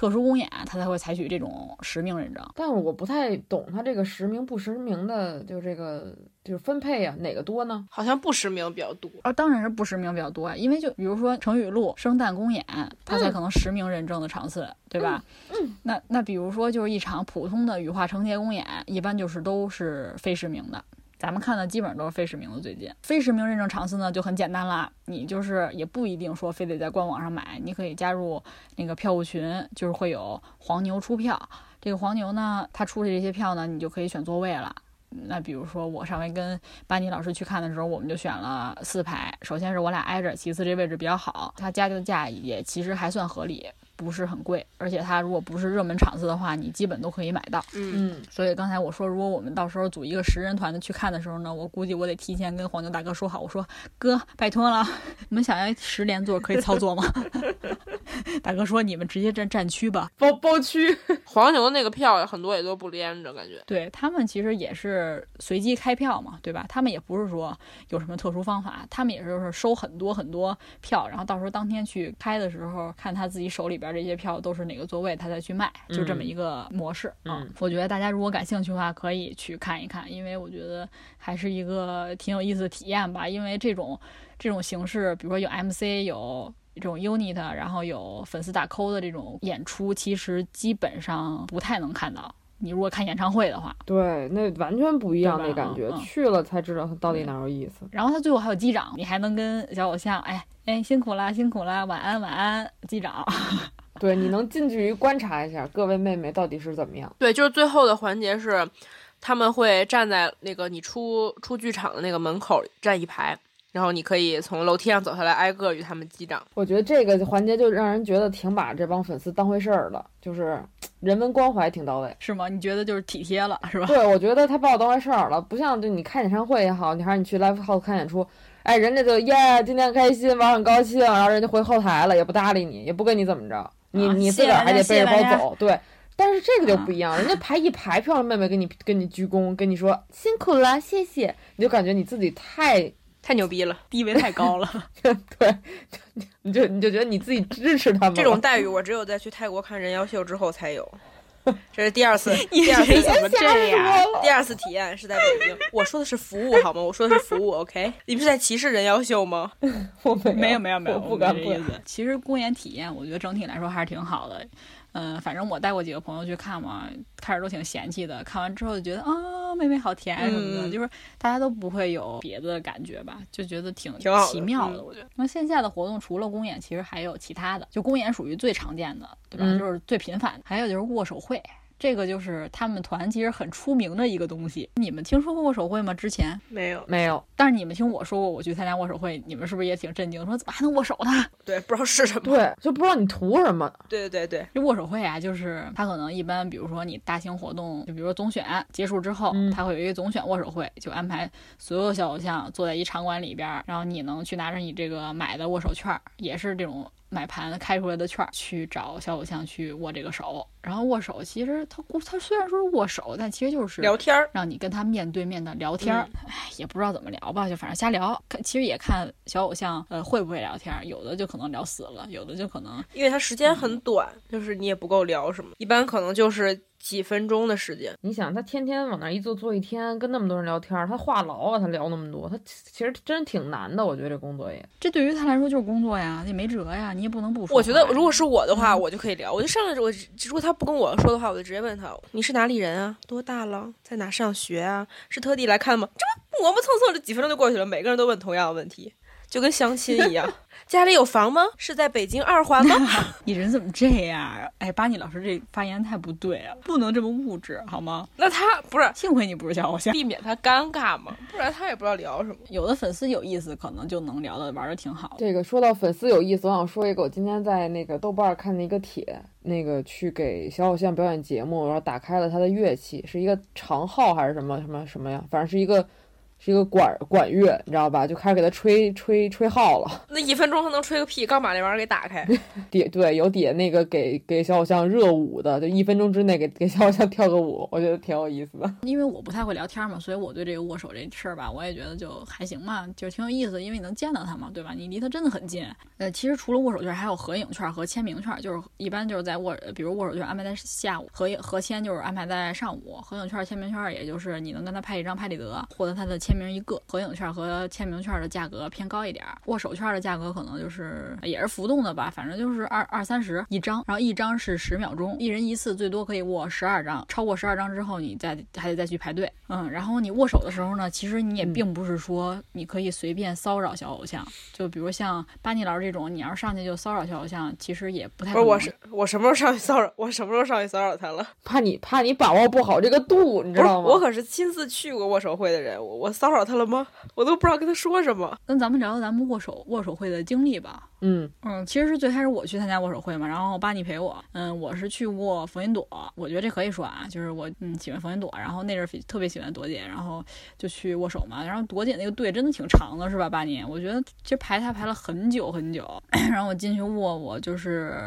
特殊公演，他才会采取这种实名认证。但是我不太懂他这个实名不实名的，就这个就是分配啊，哪个多呢？好像不实名比较多。啊，当然是不实名比较多啊，因为就比如说成语录、生旦公演，它才可能实名认证的场次，对吧？嗯，那那比如说就是一场普通的羽化成蝶公演，一般就是都是非实名的。咱们看的基本上都是非实名的，最近非实名认证场次呢就很简单啦，你就是也不一定说非得在官网上买，你可以加入那个票务群，就是会有黄牛出票，这个黄牛呢，他出的这些票呢，你就可以选座位了。那比如说我上回跟班尼老师去看的时候，我们就选了四排。首先是我俩挨着，其次这位置比较好，它加的价也其实还算合理，不是很贵。而且它如果不是热门场次的话，你基本都可以买到。嗯，嗯，所以刚才我说，如果我们到时候组一个十人团的去看的时候呢，我估计我得提前跟黄牛大哥说好，我说哥，拜托了，你们想要十连座可以操作吗？大哥说你们直接占战区吧。包包区，黄牛那个票很多也都不连着，感觉。对他们其实也是随机开票嘛，对吧？他们也不是说有什么特殊方法，他们也就是收很多很多票，然后到时候当天去开的时候，看他自己手里边这些票都是哪个座位，他再去卖，就这么一个模式啊。嗯我觉得大家如果感兴趣的话，可以去看一看，因为我觉得还是一个挺有意思的体验吧。因为这种这种形式，比如说有 MC 有。这种 unit，然后有粉丝打 call 的这种演出，其实基本上不太能看到。你如果看演唱会的话，对，那完全不一样对吧那感觉，去了才知道它到底哪有意思。然后他最后还有机长，你还能跟小偶像，哎哎，辛苦啦，辛苦啦，晚安晚安，机长。对，你能近距离观察一下各位妹妹到底是怎么样。对，就是最后的环节是，他们会站在那个你出出剧场的那个门口站一排，然后你可以从楼梯上走下来，挨个与他们击掌。我觉得这个环节就让人觉得挺把这帮粉丝当回事儿的，就是人文关怀挺到位。是吗？你觉得就是体贴了，是吧？对，我觉得他把我当回事儿了，不像就你看演唱会也好，你还是你去 live house 看演出，哎，人家就耶，今天开心，玩很高兴，然后人家回后台了，也不搭理你，也不跟你怎么着，你、啊你自个儿还得背着包走，对。但是这个就不一样，人家排一排漂亮妹妹给你跟你鞠躬，跟你说辛苦了，谢谢，你就感觉你自己太太牛逼了！地位太高了。对，你就你就觉得你自己支持他们这种待遇我只有在去泰国看人妖秀之后才有。这是第二次，第二次怎么这样？第二次体验是在北京。我说的是服务好吗？我说的是服务，OK？你不是在歧视人妖秀吗？我没没有没有没有，我不敢。其实公演体验，我觉得整体来说还是挺好的。嗯、反正我带过几个朋友去看嘛，开始都挺嫌弃的，看完之后就觉得啊，妹妹好甜什么的，嗯就是大家都不会有别的感觉吧，就觉得挺奇妙的。嗯我觉得，那线下的活动除了公演，其实还有其他的，就公演属于最常见的，对吧？嗯就是最频繁的，还有就是握手会。这个就是他们团其实很出名的一个东西。你们听说过握手会吗？之前？没有，没有，但是你们听我说过，我去参加握手会，你们是不是也挺震惊？说怎么还能握手呢？对，不知道是什么。对，就不知道你图什么。对对对对，这握手会啊，就是它可能一般，比如说你大型活动，就比如说总选结束之后，嗯它会有一个总选握手会，就安排所有小偶像坐在一场馆里边儿，然后你能去拿着你这个买的握手券儿，也是这种买盘开出来的券儿，去找小偶像去握这个手。然后握手，其实他他虽然说是握手，但其实就是聊天儿。让你跟他面对面的聊天儿，唉，也不知道怎么聊吧，就反正瞎聊。看，其实也看小偶像呃会不会聊天儿，有的就可能聊死了，有的就可能因为他时间很短，就是你也不够聊什么，一般可能就是几分钟的时间。你想，他天天往那儿一坐坐一天，跟那么多人聊天儿，他话痨啊，他聊那么多，他其实真挺难的。我觉得这工作也，这对于他来说就是工作呀，也没辙呀，你也不能不说。我觉得如果是我的话，嗯我就可以聊。我就上来我如果他不跟我说的话，我就直接问他：你是哪里人啊？多大了？在哪上学啊？是特地来看吗？这不磨磨蹭蹭，这几分钟就过去了。每个人都问同样的问题，就跟相亲一样。家里有房吗？是在北京二环吗？你人怎么这样？哎，巴尼老师这发言太不对了，不能这么物质好吗？那他不是幸亏你不是小偶像，避免他尴尬嘛？不然他也不知道聊什么。有的粉丝有意思，可能就能聊的玩的挺好的。这个说到粉丝有意思，我想说一个，我今天在那个豆瓣儿看的一个帖，那个去给小偶像表演节目，然后打开了他的乐器，是一个长号还是什么什么什么呀？反正是一个是一个管管乐，你知道吧？就开始给他吹吹吹号了。那一分钟他能吹个屁？刚把那玩意儿给打开。底 对有底下那个给给小偶像热舞的，就一分钟之内给 给小偶像跳个舞，我觉得挺有意思的。因为我不太会聊天嘛，所以我对这个握手这事儿吧，我也觉得就还行嘛，就是挺有意思，因为你能见到他嘛，对吧？你离他真的很近。呃，其实除了握手券，还有合影券和签名券，就是一般就是在握，比如握手券安排在下午，合影合签就是安排在上午，合影券、签名券也就是你能跟他拍一张拍立得，获得他的签名一个。合影券和签名券的价格偏高一点儿，握手券的价格可能就是也是浮动的吧，反正就是二二三十一张，然后一张是十秒钟，一人一次，最多可以握十二张，超过十二张之后你再还得再去排队。嗯，然后你握手的时候呢，其实你也嗯并不是说你可以随便骚扰小偶像，就比如像巴尼老师这种，你要是上去就骚扰小偶像，其实也不太。不是我是我什么时候上去骚扰？我什么时候上去骚扰他了？怕你怕你把握不好这个度，你知，道吗？我可是亲自去过握手会的人，我我骚扰他了吗？我都不知道跟他说什么。那咱们聊聊咱们握手握手会的经历吧。嗯嗯，其实是最开始我去参加握手会嘛，然后巴尼陪我。嗯，我是去过冯云朵，我觉得这可以说啊，就是我嗯喜欢冯云朵，然后那阵儿特别喜欢朵姐，然后就去握手嘛。然后朵姐那个队真的挺长的，是吧，巴尼？我觉得其实排他排了很久很久。然后我进去握，我就是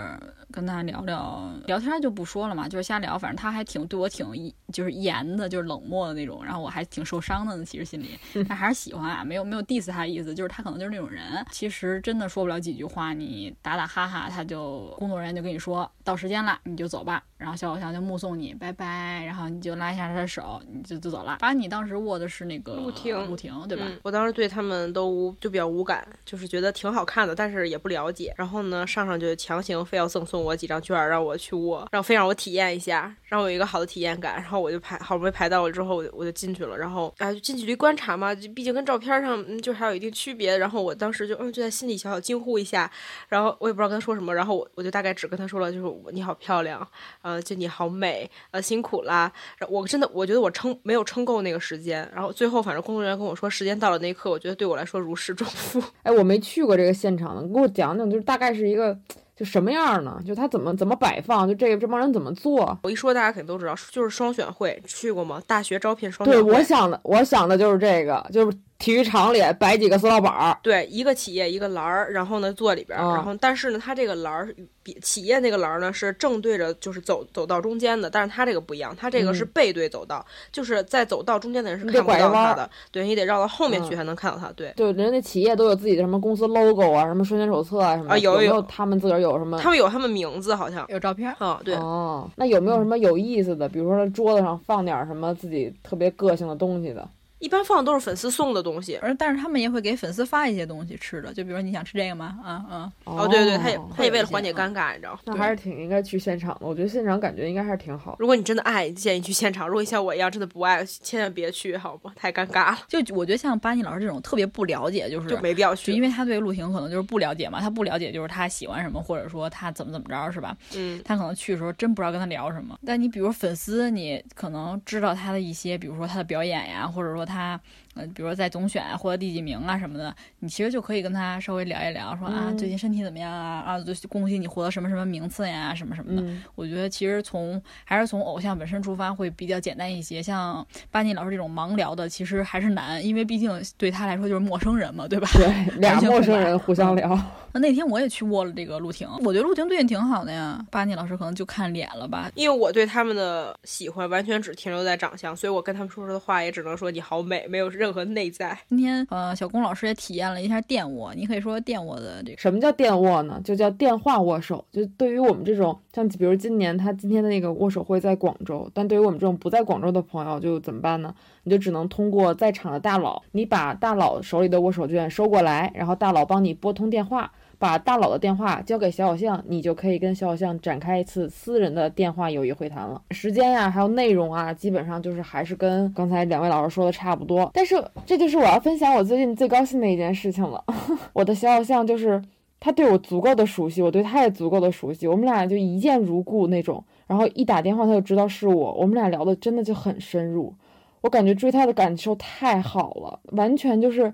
跟他聊聊聊天就不说了嘛，就是瞎聊。反正他还挺对我挺就是严的，就是冷漠的那种。然后我还挺受伤的呢，其实心里，但还是喜欢啊，没有没有 diss 他的意思，就是他可能就是那种人。其实真的说不了几句话，你打打哈哈，他就工作人员就跟你说到时间了，你就走吧。然后小偶像就目送你拜拜，然后你就拉一下他的手，你就就走了。把你当时握的是那个陆婷陆婷对吧？嗯我当时对他们都无就比较无感，就是觉得挺好看的，但是也不了解。然后呢，上上就强行非要赠送我几张券儿，让我去握，让非让我体验一下，让我有一个好的体验感。然后我就排，好不容易排到了之后，我就我就进去了。然后啊，就近距离观观察嘛，就毕竟跟照片上嗯，就还有一定区别。然后我当时就嗯就在心里小小惊呼一下，然后我也不知道跟他说什么。然后我我就大概只跟他说了，就是你好漂亮，呃，就你好美，呃，辛苦啦。我真的我觉得我撑没有撑够那个时间。然后最后反正工作人员跟我说时间到了那一刻，我觉得对我来说如释重负。哎，我没去过这个现场呢，给我讲讲，就是大概是一个就什么样呢？就他怎么怎么摆放，就这个这帮人怎么做？我一说大家肯定都知道，就是双选会，去过吗？大学招聘双，选会。对我想的，我想的就是这个，就是体育场里摆几个塑料板儿，对，一个企业一个栏儿，然后呢坐里边然后但是呢，它这个栏儿比企业那个栏儿呢是正对着就是走走道中间的，但是它这个不一样，它这个是嗯背对走道，就是在走道中间的人是看不拐弯儿到它的，对你得绕到后面去嗯才能看到它，对。对人家企业都有自己的什么公司 logo 啊，什么授权手册啊什么的，有没啊有有他们自个儿有什么？他们有他们名字好像，有照片，啊，对，哦，那有没有什么有意思的？比如说桌子上放点儿什么自己特别个性的东西的？一般放的都是粉丝送的东西。而但是他们也会给粉丝发一些东西吃的，就比如说你想吃这个吗？啊嗯，哦，对对，他也哦他也为了缓解尴尬，你知道。那还是挺应该去现场的。我觉得现场感觉应该还是挺好。如果你真的爱，建议去现场；如果你像我一样真的不爱，千万别去，好吗？太尴尬了，就我觉得像巴尼老师这种特别不了解，就是就没必要去。因为他对陆婷可能就是不了解嘛，他不了解就是他喜欢什么，或者说他怎么怎么着，是吧？嗯，他可能去的时候真不知道跟他聊什么。但你比如粉丝，你可能知道他的一些，比如说他的表演呀，或者说他，呃，比如说在总选啊获得第几名啊什么的，你其实就可以跟他稍微聊一聊，说啊嗯最近身体怎么样啊啊，就恭喜你获得什么什么名次呀，什么什么的。嗯，我觉得其实从还是从偶像本身出发会比较简单一些。像巴尼老师这种盲聊的，其实还是难，因为毕竟对他来说就是陌生人嘛，对吧？对，俩完全空白陌生人互相聊。那那天我也去握了这个陆婷，我觉得陆婷对你挺好的呀。巴尼老师可能就看脸了吧，因为我对他们的喜欢完全只停留在长相，所以我跟他们说出的话也只能说你好美，没有任何内在。今天呃，小龚老师也体验了一下电握，你可以说电握的这个什么叫电握呢？就叫电话握手。就对于我们这种，像比如今年他今天的那个握手会在广州，但对于我们这种不在广州的朋友，就怎么办呢？你就只能通过在场的大佬，你把大佬手里的握手券收过来，然后大佬帮你拨通电话。把大佬的电话交给小小象，你就可以跟小小象展开一次私人的电话友谊会谈了。时间呀、还有内容啊，基本上就是还是跟刚才两位老师说的差不多。但是这就是我要分享我最近最高兴的一件事情了。我的小小象就是他对我足够的熟悉，我对他也足够的熟悉，我们俩就一见如故那种。然后一打电话他就知道是我，我们俩聊的真的就很深入。我感觉追他的感受太好了，完全就是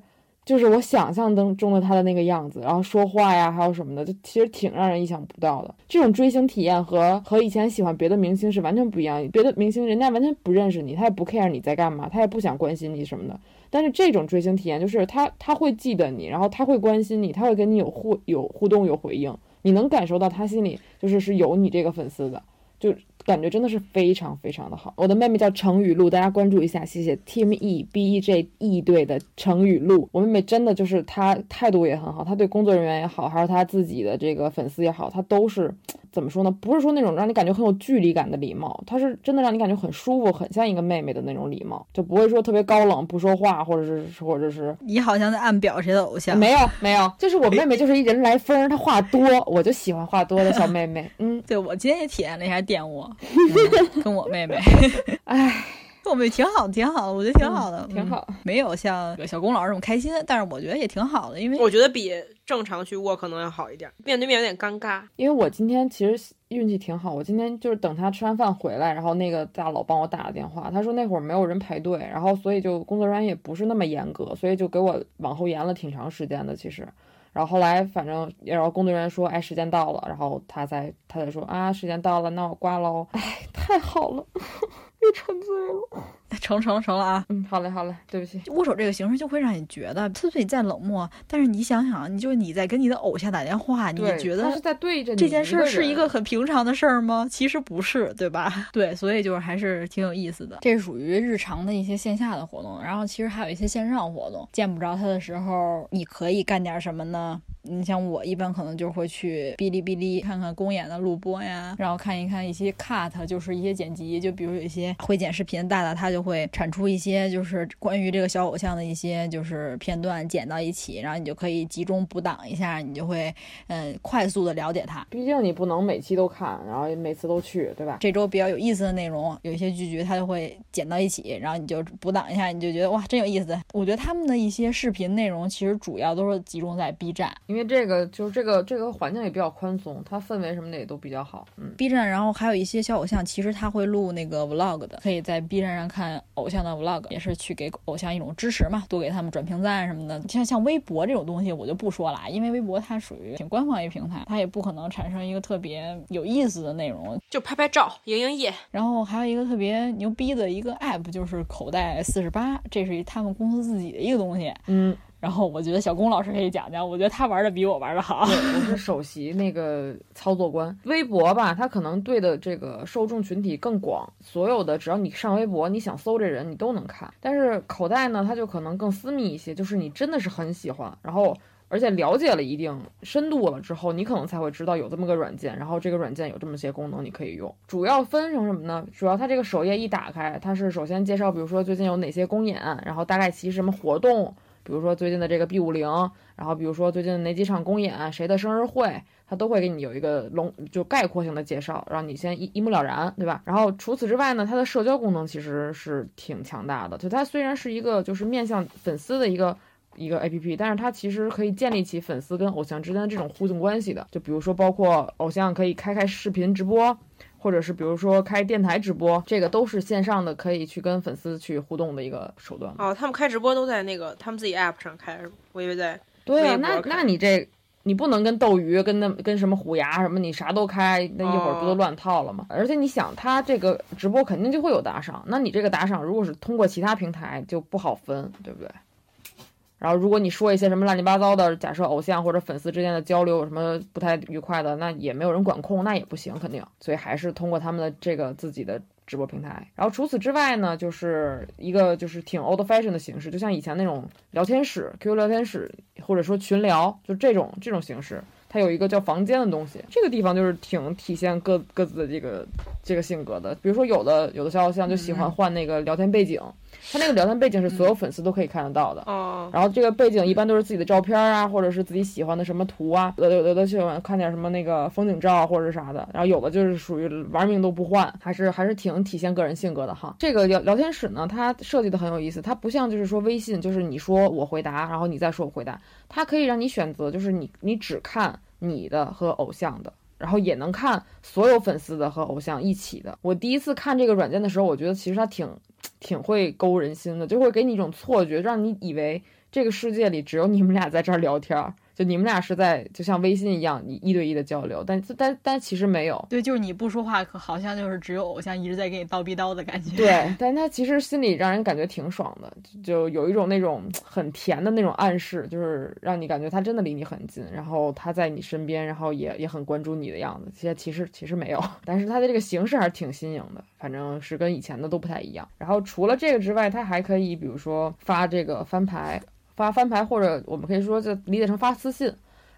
就是我想象当中的他的那个样子，然后说话呀，还有什么的，就其实挺让人意想不到的。这种追星体验和和以前喜欢别的明星是完全不一样。别的明星人家完全不认识你，他也不 care 你在干嘛，他也不想关心你什么的。但是这种追星体验就是他他会记得你，然后他会关心你，他会跟你有互有互动有回应，你能感受到他心里就是是有你这个粉丝的，就感觉真的是非常非常的好。我的妹妹叫程雨露，大家关注一下，谢谢 Team E B E J E 队的程雨露。我妹妹真的就是她态度也很好，她对工作人员也好，还是她自己的这个粉丝也好，她都是怎么说呢？不是说那种让你感觉很有距离感的礼貌，她是真的让你感觉很舒服，很像一个妹妹的那种礼貌，就不会说特别高冷不说话，或者是或者是你好像在暗表谁的偶像。没有没有，就是我妹妹就是一人来疯，她话多，我就喜欢话多的小妹妹。嗯，对我今天也体验了一下电握，嗯跟我妹妹，哎，跟我妹挺好，挺好的，我觉得挺好的，嗯挺好。没有像小龚老师这么开心，但是我觉得也挺好的，因为我觉得比正常去握可能要好一点，面对面有点尴尬。因为我今天其实运气挺好，我今天就是等他吃完饭回来，然后那个大佬帮我打了电话，他说那会儿没有人排队，然后所以就工作人员也不是那么严格，所以就给我往后延了挺长时间的其实。然后后来反正，然后工作人员说，哎，时间到了，然后他才他才说啊，时间到了，那我挂喽。哎，太好了，又沉醉了。成成成了啊。嗯，好嘞好嘞，对不起。握手这个形式就会让你觉得，之所以再冷漠，但是你想想，你就你在跟你的偶像打电话，你觉得他是在对着你这件事儿是一个很平常的事儿吗？其实不是，对吧？对，所以就是还是挺有意思的。这属于日常的一些线下的活动，然后其实还有一些线上活动。见不着他的时候，你可以干点什么呢？你像我一般可能就会去哔哩哔哩看看公演的录播呀，然后看一看一些 cut，就是一些剪辑，就比如有一些会剪视频的大大，他就会产出一些就是关于这个小偶像的一些就是片段剪到一起，然后你就可以集中补档一下，你就会嗯快速的了解它。毕竟你不能每期都看，然后每次都去，对吧？这周比较有意思的内容，有一些剧集它就会剪到一起，然后你就补档一下，你就觉得哇真有意思。我觉得他们的一些视频内容其实主要都是集中在 B 站，因为为这个就是这个这个环境也比较宽松，它氛围什么的也都比较好。嗯，B 站，然后还有一些小偶像，其实他会录那个 vlog 的，可以在 B 站上看偶像的 vlog，也是去给偶像一种支持嘛，多给他们转评赞什么的。像像微博这种东西，我就不说了，因为微博它属于挺官方一个平台，它也不可能产生一个特别有意思的内容。就拍拍照、营营业。然后还有一个特别牛逼的一个 app，就是口袋四十八，这是他们公司自己的一个东西。嗯，然后我觉得小龚老师可以讲讲，我觉得他玩的比我玩的好。对，我是 首席那个操作官。微博吧，它可能对的这个受众群体更广，所有的只要你上微博，你想搜这人，你都能看。但是口袋呢，它就可能更私密一些，就是你真的是很喜欢，然后。而且了解了一定深度了之后，你可能才会知道有这么个软件，然后这个软件有这么些功能你可以用。主要分成什么呢？主要它这个首页一打开，它是首先介绍，比如说最近有哪些公演，然后大概其什么活动，比如说最近的这个 B 五零，然后比如说最近哪几场公演，谁的生日会，它都会给你有一个笼就概括性的介绍，让你先一一目了然，对吧？然后除此之外呢，它的社交功能其实是挺强大的，就它虽然是一个就是面向粉丝的一个。一个 A P P，但是它其实可以建立起粉丝跟偶像之间的这种互动关系的。就比如说，包括偶像可以开开视频直播，或者是比如说开电台直播，这个都是线上的，可以去跟粉丝去互动的一个手段。哦，他们开直播都在那个他们自己 app 上开，我以为在对啊，那那你这你不能跟斗鱼、跟那跟什么虎牙什么，你啥都开，那一会儿不哦都乱套了吗？而且你想，他这个直播肯定就会有打赏，那你这个打赏如果是通过其他平台，就不好分，对不对？然后，如果你说一些什么乱七八糟的，假设偶像或者粉丝之间的交流有什么不太愉快的，那也没有人管控，那也不行，肯定。所以还是通过他们的这个自己的直播平台。然后除此之外呢，就是一个就是挺 old fashion 的形式，就像以前那种聊天室、QQ 聊天室，或者说群聊，就这种这种形式。它有一个叫房间的东西，这个地方就是挺体现各各自的这个这个性格的。比如说有的有的小偶像就喜欢换那个聊天背景，他那个聊天背景是所有粉丝都可以看得到的。哦，然后这个背景一般都是自己的照片啊，或者是自己喜欢的什么图啊，有的有的喜欢看点什么那个风景照或者是啥的，然后有的就是属于玩命都不换，还是还是挺体现个人性格的哈。这个聊聊天室呢，它设计的很有意思，它不像就是说微信，就是你说我回答，然后你再说我回答，它可以让你选择，就是你你只看你的和偶像的。然后也能看所有粉丝的和偶像一起的。我第一次看这个软件的时候，我觉得其实它挺 挺会勾人心的，就会给你一种错觉，让你以为这个世界里只有你们俩在这儿聊天儿，就你们俩是在就像微信一样你一对一的交流，但但但其实没有。对，就是你不说话，可好像就是只有偶像一直在给你叨逼叨的感觉。对，但他其实心里让人感觉挺爽的，就就有一种那种很甜的那种暗示，就是让你感觉他真的离你很近，然后他在你身边，然后也也很关注你的样子。其实其实其实没有，但是他的这个形式还是挺新颖的，反正是跟以前的都不太一样。然后除了这个之外，他还可以比如说发这个翻牌，发翻牌，或者我们可以说就理解成发私信。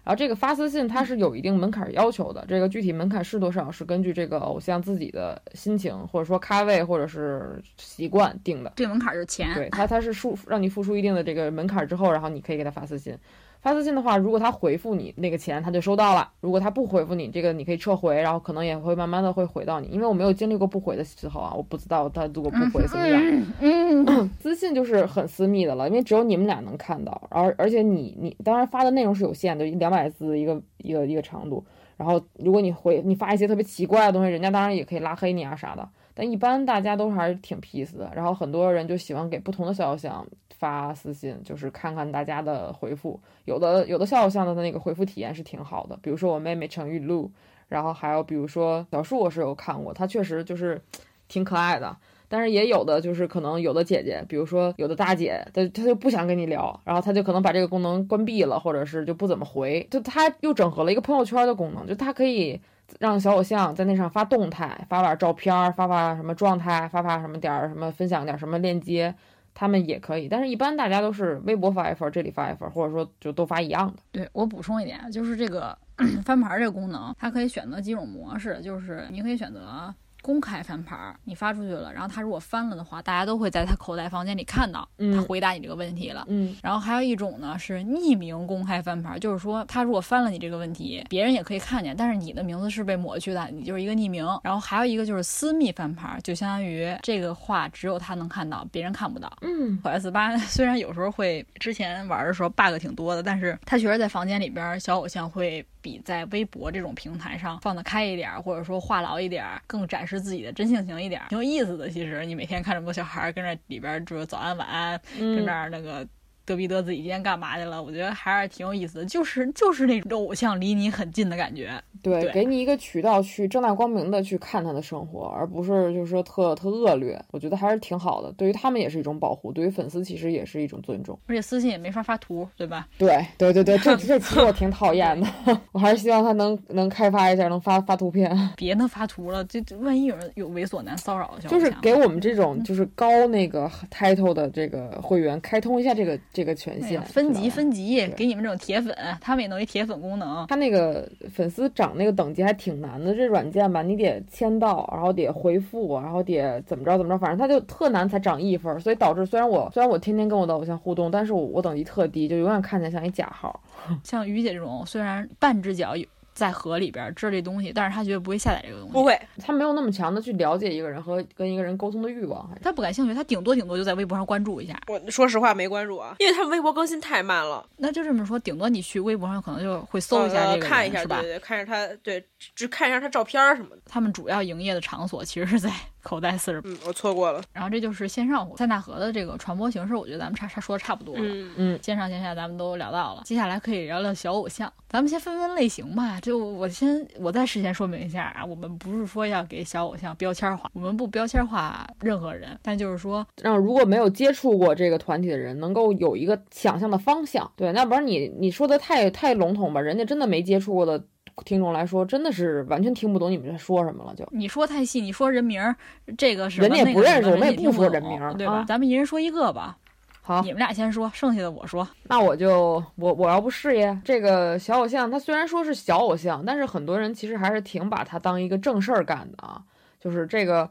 然后这个发私信它是有一定门槛要求的，这个具体门槛是多少是根据这个偶像自己的心情或者说咖位或者是习惯定的。这门槛就是钱。对它它是付让你付出一定的这个门槛之后，然后你可以给他发私信。发私信的话，如果他回复你那个钱，他就收到了；如果他不回复你，这个你可以撤回，然后可能也会慢慢的会回到你。因为我没有经历过不回的时候啊，我不知道他如果不回怎么样。嗯，嗯 私信就是很私密的了，因为只有你们俩能看到，而而且你你当然发的内容是有限的，两百字一个一个一个长度。然后如果你回你发一些特别奇怪的东西，人家当然也可以拉黑你啊啥的。但一般大家都还是挺 peace 的，然后很多人就喜欢给不同的小偶像发私信，就是看看大家的回复。有的有的小偶像的那个回复体验是挺好的，比如说我妹妹程玉露，然后还有比如说小树，我是有看过，她确实就是挺可爱的。但是也有的就是可能有的姐姐，比如说有的大姐，她她就不想跟你聊，然后她就可能把这个功能关闭了，或者是就不怎么回。就她又整合了一个朋友圈的功能，就她可以让小偶像在那上发动态，发发照片，发发什么状态，发发什么点儿什么分享点什么链接，他们也可以。但是一般大家都是微博发一份，这里发一份，或者说就都发一样的。对我补充一点，就是这个 翻牌这个功能，它可以选择几种模式，就是你可以选择公开翻牌儿，你发出去了，然后他如果翻了的话，大家都会在他口袋房间里看到他嗯回答你这个问题了。嗯然后还有一种呢是匿名公开翻牌，就是说他如果翻了你这个问题，别人也可以看见，但是你的名字是被抹去的，你就是一个匿名。然后还有一个就是私密翻牌，就相当于这个话只有他能看到，别人看不到。嗯口 S 八虽然有时候会之前玩的时候 bug 挺多的，但是他确实在房间里边小偶像会比在微博这种平台上放得开一点儿，或者说话痨一点儿，更展示自己的真性情一点儿，挺有意思的。其实你每天看这么多小孩儿跟着里边就是早安晚安，跟这嗯，儿那个。嘚逼嘚自己今天干嘛去了？我觉得还是挺有意思的，就是就是那种偶像离你很近的感觉。对，对给你一个渠道去正大光明的去看他的生活，而不是就是说特特恶劣，我觉得还是挺好的。对于他们也是一种保护，对于粉丝其实也是一种尊重。而且私信也没法发图，对吧？对对对对，这 这其实我挺讨厌的，我还是希望他能能开发一下，能发发图片，别能发图了，这这万一有人有猥琐男骚扰就是给我们这种就是高那个 title 的这个会员开通一下这个这个权限哎，分级分级，给你们这种铁粉，他们也弄一铁粉功能。他那个粉丝涨那个等级还挺难的，这软件吧，你得签到，然后得回复，然后得怎么着怎么着，反正他就特难才涨一分，所以导致虽然我虽然我天天跟我的偶像互动，但是我我等级特低，就永远看起来像一假号。像于姐这种，虽然半只脚有在河里边知道这东西，但是他绝对不会下载这个东西。不会，他没有那么强的去了解一个人和跟一个人沟通的欲望，他不感兴趣，他顶多顶多就在微博上关注一下。我说实话没关注啊，因为他们微博更新太慢了。那就这么说，顶多你去微博上可能就会搜一下这个，呃看一下，是吧对？对对，看一下他，对，只看一下他照片儿什么的。他们主要营业的场所其实是在口袋四十八。嗯，我错过了。然后这就是线上活塞纳河的这个传播形式，我觉得咱们差差说的差不多了。嗯，嗯线上线下咱们都聊到了，接下来可以聊聊小偶像。咱们先分分类型吧。就我先，我再事先说明一下啊，我们不是说要给小偶像标签化，我们不标签化任何人，但就是说，让如果没有接触过这个团体的人能够有一个想象的方向。对，那不然你你说的太太笼统吧，人家真的没接触过的听众来说，真的是完全听不懂你们在说什么了就。你说太细，你说人名儿，这个什么人家也不认识我们也不说人名儿对吧？啊咱们一人说一个吧，好，你们俩先说，剩下的我说。那我就我我要不事业这个小偶像，他虽然说是小偶像，但是很多人其实还是挺把他当一个正事儿干的啊。就是这个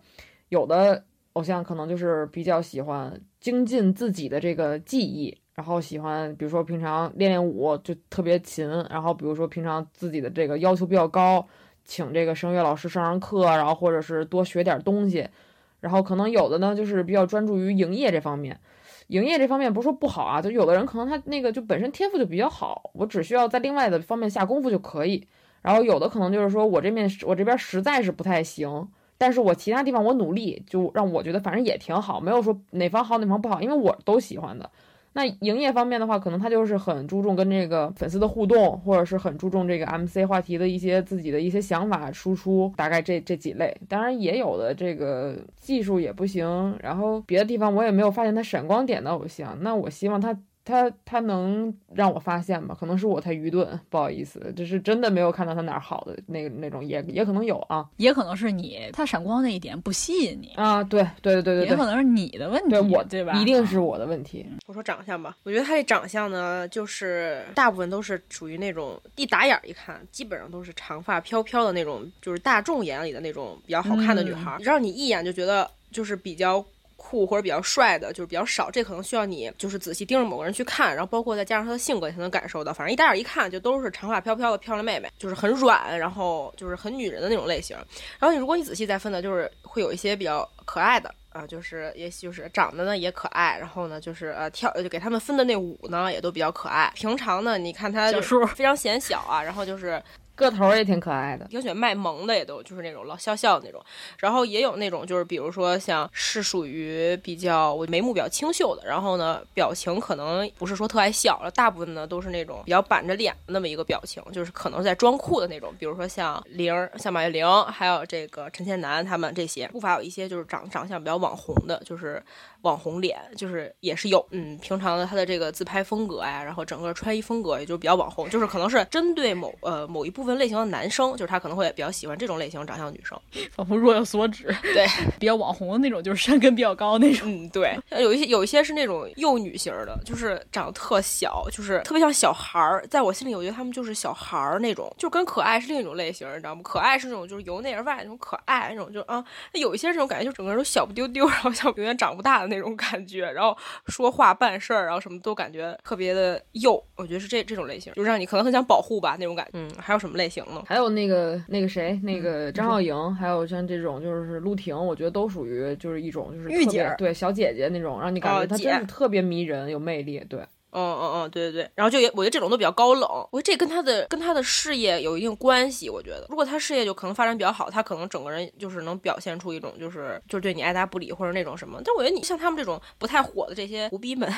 有的偶像可能就是比较喜欢精进自己的这个技艺，然后喜欢比如说平常练练舞就特别勤，然后比如说平常自己的这个要求比较高，请这个声乐老师上上课，然后或者是多学点东西。然后可能有的呢，就是比较专注于营业这方面，营业这方面不是说不好啊，就有的人可能他那个就本身天赋就比较好，我只需要在另外的方面下功夫就可以。然后有的可能就是说我这面我这边实在是不太行，但是我其他地方我努力，就让我觉得反正也挺好，没有说哪方好哪方不好，因为我都喜欢的。那营业方面的话，可能他就是很注重跟这个粉丝的互动，或者是很注重这个 MC 话题的一些自己的一些想法输出，大概这这几类。当然也有的这个技术也不行，然后别的地方我也没有发现他闪光点的偶像。那我希望他他他能让我发现吧，可能是我太愚钝，不好意思，就是真的没有看到他哪儿好的那个那种，也也可能有啊也可能是你他闪光那一点不吸引你，啊，对对对对对对，也可能是你的问题，对我对吧？一定是我的问题。我说长相吧，我觉得他这长相呢，就是大部分都是属于那种一打眼儿一看，基本上都是长发飘飘的那种，就是大众眼里的那种比较好看的女孩儿，让你一眼就觉得就是比较。酷或者比较帅的，就是比较少，这可能需要你就是仔细盯着某个人去看，然后包括再加上他的性格，你才能感受到。反正一打眼一看，就都是长发飘飘的漂亮妹妹，就是很软，然后就是很女人的那种类型。然后你如果你仔细再分呢，就是会有一些比较可爱的啊，就是也就是长得呢也可爱，然后呢就是呃跳就给他们分的那舞呢也都比较可爱。平常呢，你看他就是非常显小啊，然后就是个头也挺可爱的，挺喜欢卖萌的，也都就是那种老笑笑的那种，然后也有那种就是比如说像是属于比较我眉目比较清秀的，然后呢表情可能不是说特爱笑，大部分呢都是那种比较板着脸的那么一个表情，就是可能在装酷的那种，比如说像玲儿、像马月玲，还有这个陈倩楠他们这些，不乏有一些就是长长相比较网红的，就是网红脸，就是也是有，嗯，平常的他的这个自拍风格呀，然后整个穿衣风格也就比较网红，就是可能是针对某呃某一部分分类型的男生，就是他可能会比较喜欢这种类型长相的女生。仿佛若有所指。对，比较网红的那种，就是山根比较高那种。嗯，对，有一些有一些是那种幼女型的，就是长得特小，就是特别像小孩儿。在我心里，我觉得他们就是小孩儿那种，就跟可爱是另一种类型，你知道吗？可爱是那种就是由内而外那种可爱那种，就啊，那有一些这种感觉，就整个人都小不丢丢，然后像永远长不大的那种感觉，然后说话办事儿，然后什么都感觉特别的幼。我觉得是这这种类型，就让你可能很想保护吧那种感觉。嗯，还有什么类型呢？还有那个那个谁，那个张靓颖，还有像这种就是陆婷，我觉得都属于就是一种就是御姐对小姐姐那种，让你感觉她真是特别迷人，有魅力。对。嗯嗯嗯，对对对，然后就也我觉得这种都比较高冷，我觉得这跟他的跟他的事业有一定关系。我觉得如果他事业就可能发展比较好，他可能整个人就是能表现出一种就是就是对你爱答不理或者那种什么。但我觉得你像他们这种不太火的这些胡逼们，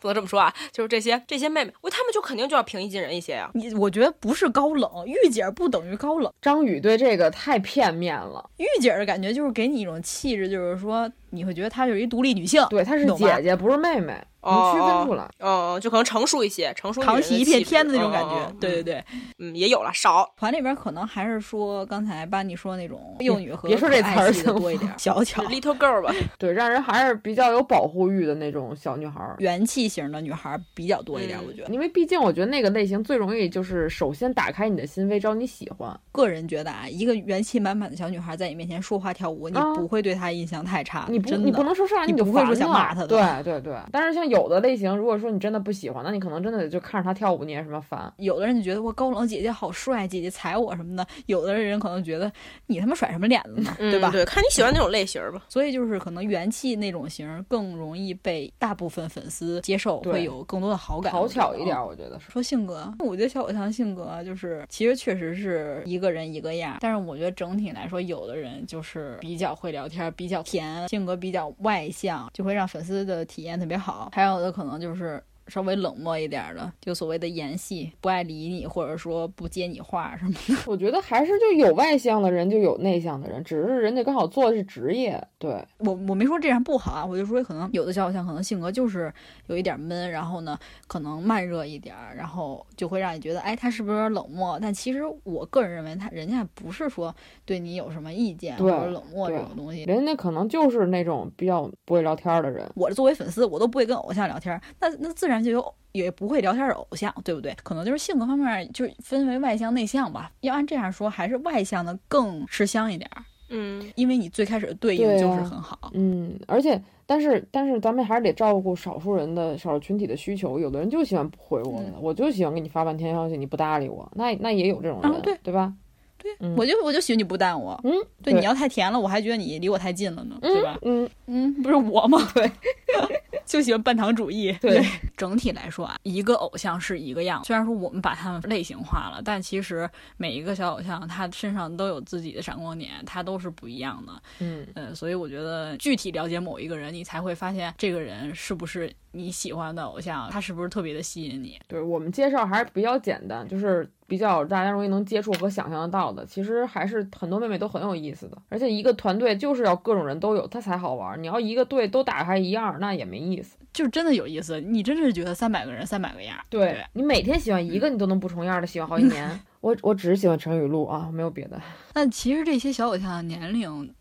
不能这么说啊，就是这些这些妹妹，我他们就肯定就要平易近人一些呀。你我觉得不是高冷，御姐不等于高冷。张宇对这个太片面了，御姐的感觉就是给你一种气质，就是说你会觉得她就是一独立女性，对，她是姐姐不是妹妹。能区分出来，嗯，就可能成熟一些，成熟扛起一片天的那种感觉，对对对，嗯，也有了少。团里边可能还是说刚才班尼说那种幼女和别说这词儿多一点，小巧 little girl 吧，对，让人还是比较有保护欲的那种小女孩，元气型的女孩比较多一点，我觉得，因为毕竟我觉得那个类型最容易就是首先打开你的心扉，招你喜欢。个人觉得啊，一个元气满满的小女孩在你面前说话跳舞，你不会对她印象太差，你不你不能说上来你不会说想骂她的，对对对。但是像有的类型，如果说你真的不喜欢，那你可能真的就看着他跳舞，你也什么烦。有的人就觉得我高冷姐姐好帅，姐姐踩我什么的；有的人可能觉得你他妈甩什么脸子呢，对吧？对，看你喜欢那种类型吧。所以就是可能元气那种型更容易被大部分粉丝接受，会有更多的好感。讨巧一点，我觉得是。说性格，我觉得小偶像性格就是其实确实是一个人一个样，但是我觉得整体来说，有的人就是比较会聊天，比较甜，性格比较外向，就会让粉丝的体验特别好。还还有的可能就是。是稍微冷漠一点的，就所谓的言戏，不爱理你，或者说不接你话什么的。我觉得还是就有外向的人，就有内向的人，只是人家刚好做的是职业。对我，我没说这样不好啊，我就说可能有的小偶像可能性格就是有一点闷，然后呢，可能慢热一点，然后就会让你觉得，哎，他是不是有点冷漠？但其实我个人认为，他人家不是说对你有什么意见或者冷漠这种东西，人家可能就是那种比较不会聊天的人。我作为粉丝，我都不会跟偶像聊天，那那自然。就有也不会聊天的偶像，对不对？可能就是性格方面就分为外向内向吧。要按这样说，还是外向的更吃香一点。嗯，因为你最开始的对应就是很好。嗯，而且但是但是咱们还是得照顾少数人的少数群体的需求。有的人就喜欢不回我们，我就喜欢给你发半天消息，你不搭理我，那那也有这种人，对对吧？对，我就我就喜欢你不淡我。嗯，对，你要太甜了，我还觉得你离我太近了呢，对吧？嗯嗯，不是我吗？对。就喜欢半糖主义。对，整体来说啊，一个偶像是一个样。虽然说我们把他们类型化了，但其实每一个小偶像他身上都有自己的闪光点，他都是不一样的。嗯呃，所以我觉得具体了解某一个人，你才会发现这个人是不是你喜欢的偶像，他是不是特别的吸引你。对我们介绍还是比较简单，就是比较大家容易能接触和想象得到的。其实还是很多妹妹都很有意思的，而且一个团队就是要各种人都有，它才好玩。你要一个队都打开一样，那也没意思。就是真的有意思，你真的是觉得三百个人三百个样。对你每天喜欢一个，你都能不重样的喜欢好几年。我我只是喜欢陈雨露啊，没有别的。但其实这些小偶像的年龄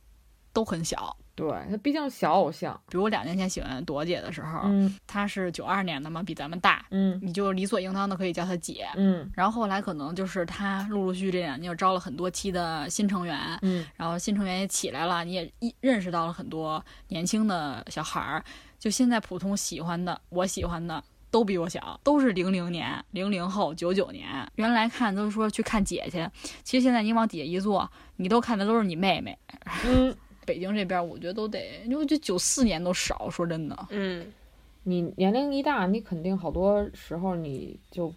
都很小。对他毕竟小偶像，比如我两年前喜欢朵姐的时候，嗯，她是九二年的嘛，比咱们大，嗯，你就理所应当的可以叫她姐，嗯。然后后来可能就是她陆陆续续这两年又招了很多期的新成员，嗯，然后新成员也起来了，你也认识到了很多年轻的小孩儿。就现在普通喜欢的，我喜欢的都比我小，都是零零年、零零后、九九年。原来看都是说去看姐姐，其实现在你往底下一坐，你都看的都是你妹妹。嗯，北京这边我觉得都得，因为就九四年都少，说真的。嗯，你年龄一大，你肯定好多时候你就。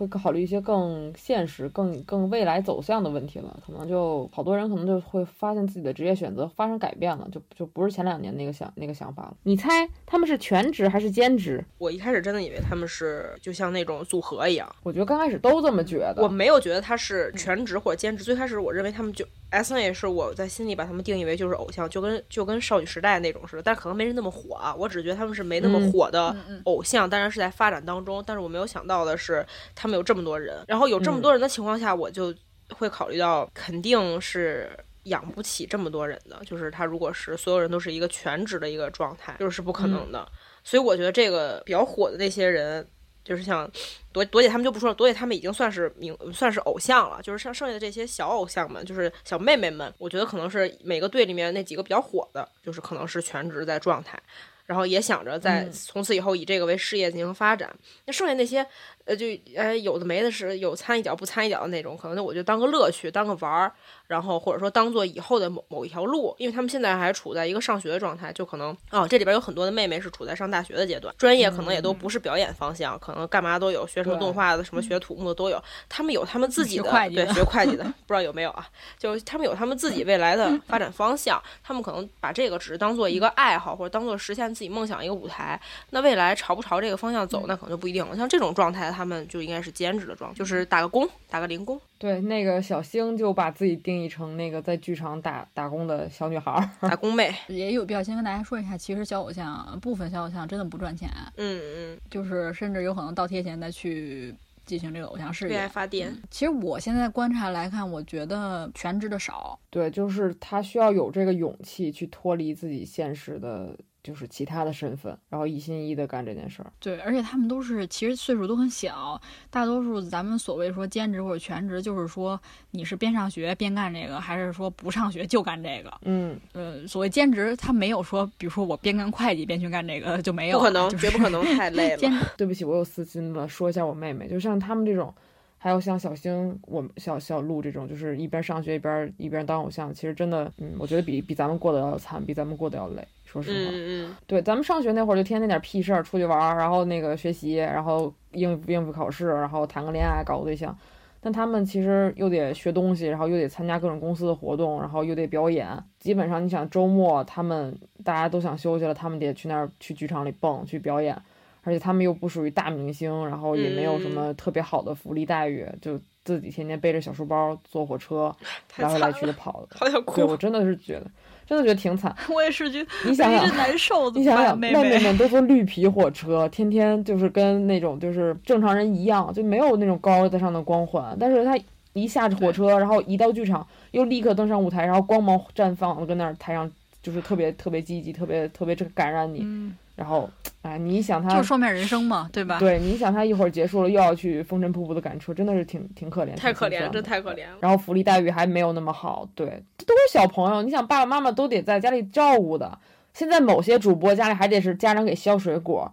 会考虑一些更现实、更更未来走向的问题了，可能就好多人可能就会发现自己的职业选择发生改变了，就就不是前两年那个想那个想法了。你猜他们是全职还是兼职？我一开始真的以为他们是就像那种组合一样，我觉得刚开始都这么觉得。我没有觉得他是全职或者兼职，最开始我认为他们就 S N 也是我在心里把他们定义为就是偶像，就跟就跟少女时代那种似的，但可能没人那么火啊。我只觉得他们是没那么嗯火的偶像，当然是在发展当中。但是我没有想到的是，他们有这么多人，然后有这么嗯多人的情况下，我就会考虑到肯定是。养不起这么多人的，就是他如果是所有人都是一个全职的一个状态，就是不可能的。所以我觉得这个比较火的那些人，就是像朵朵姐他们就不说了，朵姐他们已经算是名算是偶像了，就是像剩下的这些小偶像们，就是小妹妹们，我觉得可能是每个队里面那几个比较火的，就是可能是全职在状态，然后也想着在嗯从此以后以这个为事业进行发展。那剩下那些呃，就呃有的没的是有掺一脚不掺一脚的那种，可能那我就当个乐趣，当个玩儿，然后或者说当做以后的某某一条路，因为他们现在还处在一个上学的状态，就可能哦这里边有很多的妹妹是处在上大学的阶段，专业可能也都不是表演方向，可能干嘛都有，学什么动画的，什么学土木的都有，他们有他们自己的会计的对学会计的，不知道有没有啊？就他们有他们自己未来的发展方向，他们可能把这个只是当做一个爱好，或者当做实现自己梦想一个舞台。那未来朝不朝这个方向走，那可能就不一定了。像这种状态，他们就应该是兼职的状态，就是打个工，打个零工，对，那个小星就把自己定义成那个在剧场打打工的小女孩儿。打工妹。也有必要先跟大家说一下，其实小偶像部分小偶像真的不赚钱，嗯嗯，就是甚至有可能倒贴钱再去进行这个偶像事为爱业。发电。其实我现在观察来看，我觉得全职的少，对，就是他需要有这个勇气去脱离自己现实的，就是其他的身份，然后一心一意的干这件事儿。对，而且他们都是其实岁数都很小，大多数咱们所谓说兼职或者全职，就是说你是边上学边干这个，还是说不上学就干这个。嗯，呃，所谓兼职，他没有说，比如说我边干会计边去干这个就没有啊，不可能，就是绝不可能，太累 兼了。对不起，我有私心了，说一下我妹妹，就像他们这种，还有像小星、我们小小鹿这种，就是一边上学一边一边当偶像，其实真的，嗯，我觉得比比咱们过得要惨，比咱们过得要累。说实话，嗯嗯，对，咱们上学那会儿就天天那点屁事儿，出去玩儿，然后那个学习，然后应付应付考试，然后谈个恋爱，搞个对象。但他们其实又得学东西，然后又得参加各种公司的活动，然后又得表演。基本上你想周末他们大家都想休息了，他们得去那儿去剧场里蹦去表演，而且他们又不属于大明星，然后也没有什么特别好的福利待遇，就自己天天背着小书包坐火车 太来回来去的，跑的。好想哭。对我真的是觉得，真的觉得挺惨。我也是觉得你想想难受，你想想，妹妹们都坐 绿皮火车，天天就是跟那种就是正常人一样，就没有那种高在上的光环。但是他一下火车，然后一到剧场，又立刻登上舞台，然后光芒绽放，跟那儿台上就是特别特别积极，特别特别这个感染你。嗯，然后，哎，你一想就他是，双面人生嘛，对吧？对你想他一会儿结束了，又要去风尘仆仆的赶车，真的是挺挺可怜，太可怜了，真太可怜了。然后福利待遇还没有那么好，对，这都是小朋友，你想爸爸妈妈都得在家里照顾的。现在某些主播家里还得是家长给削水果，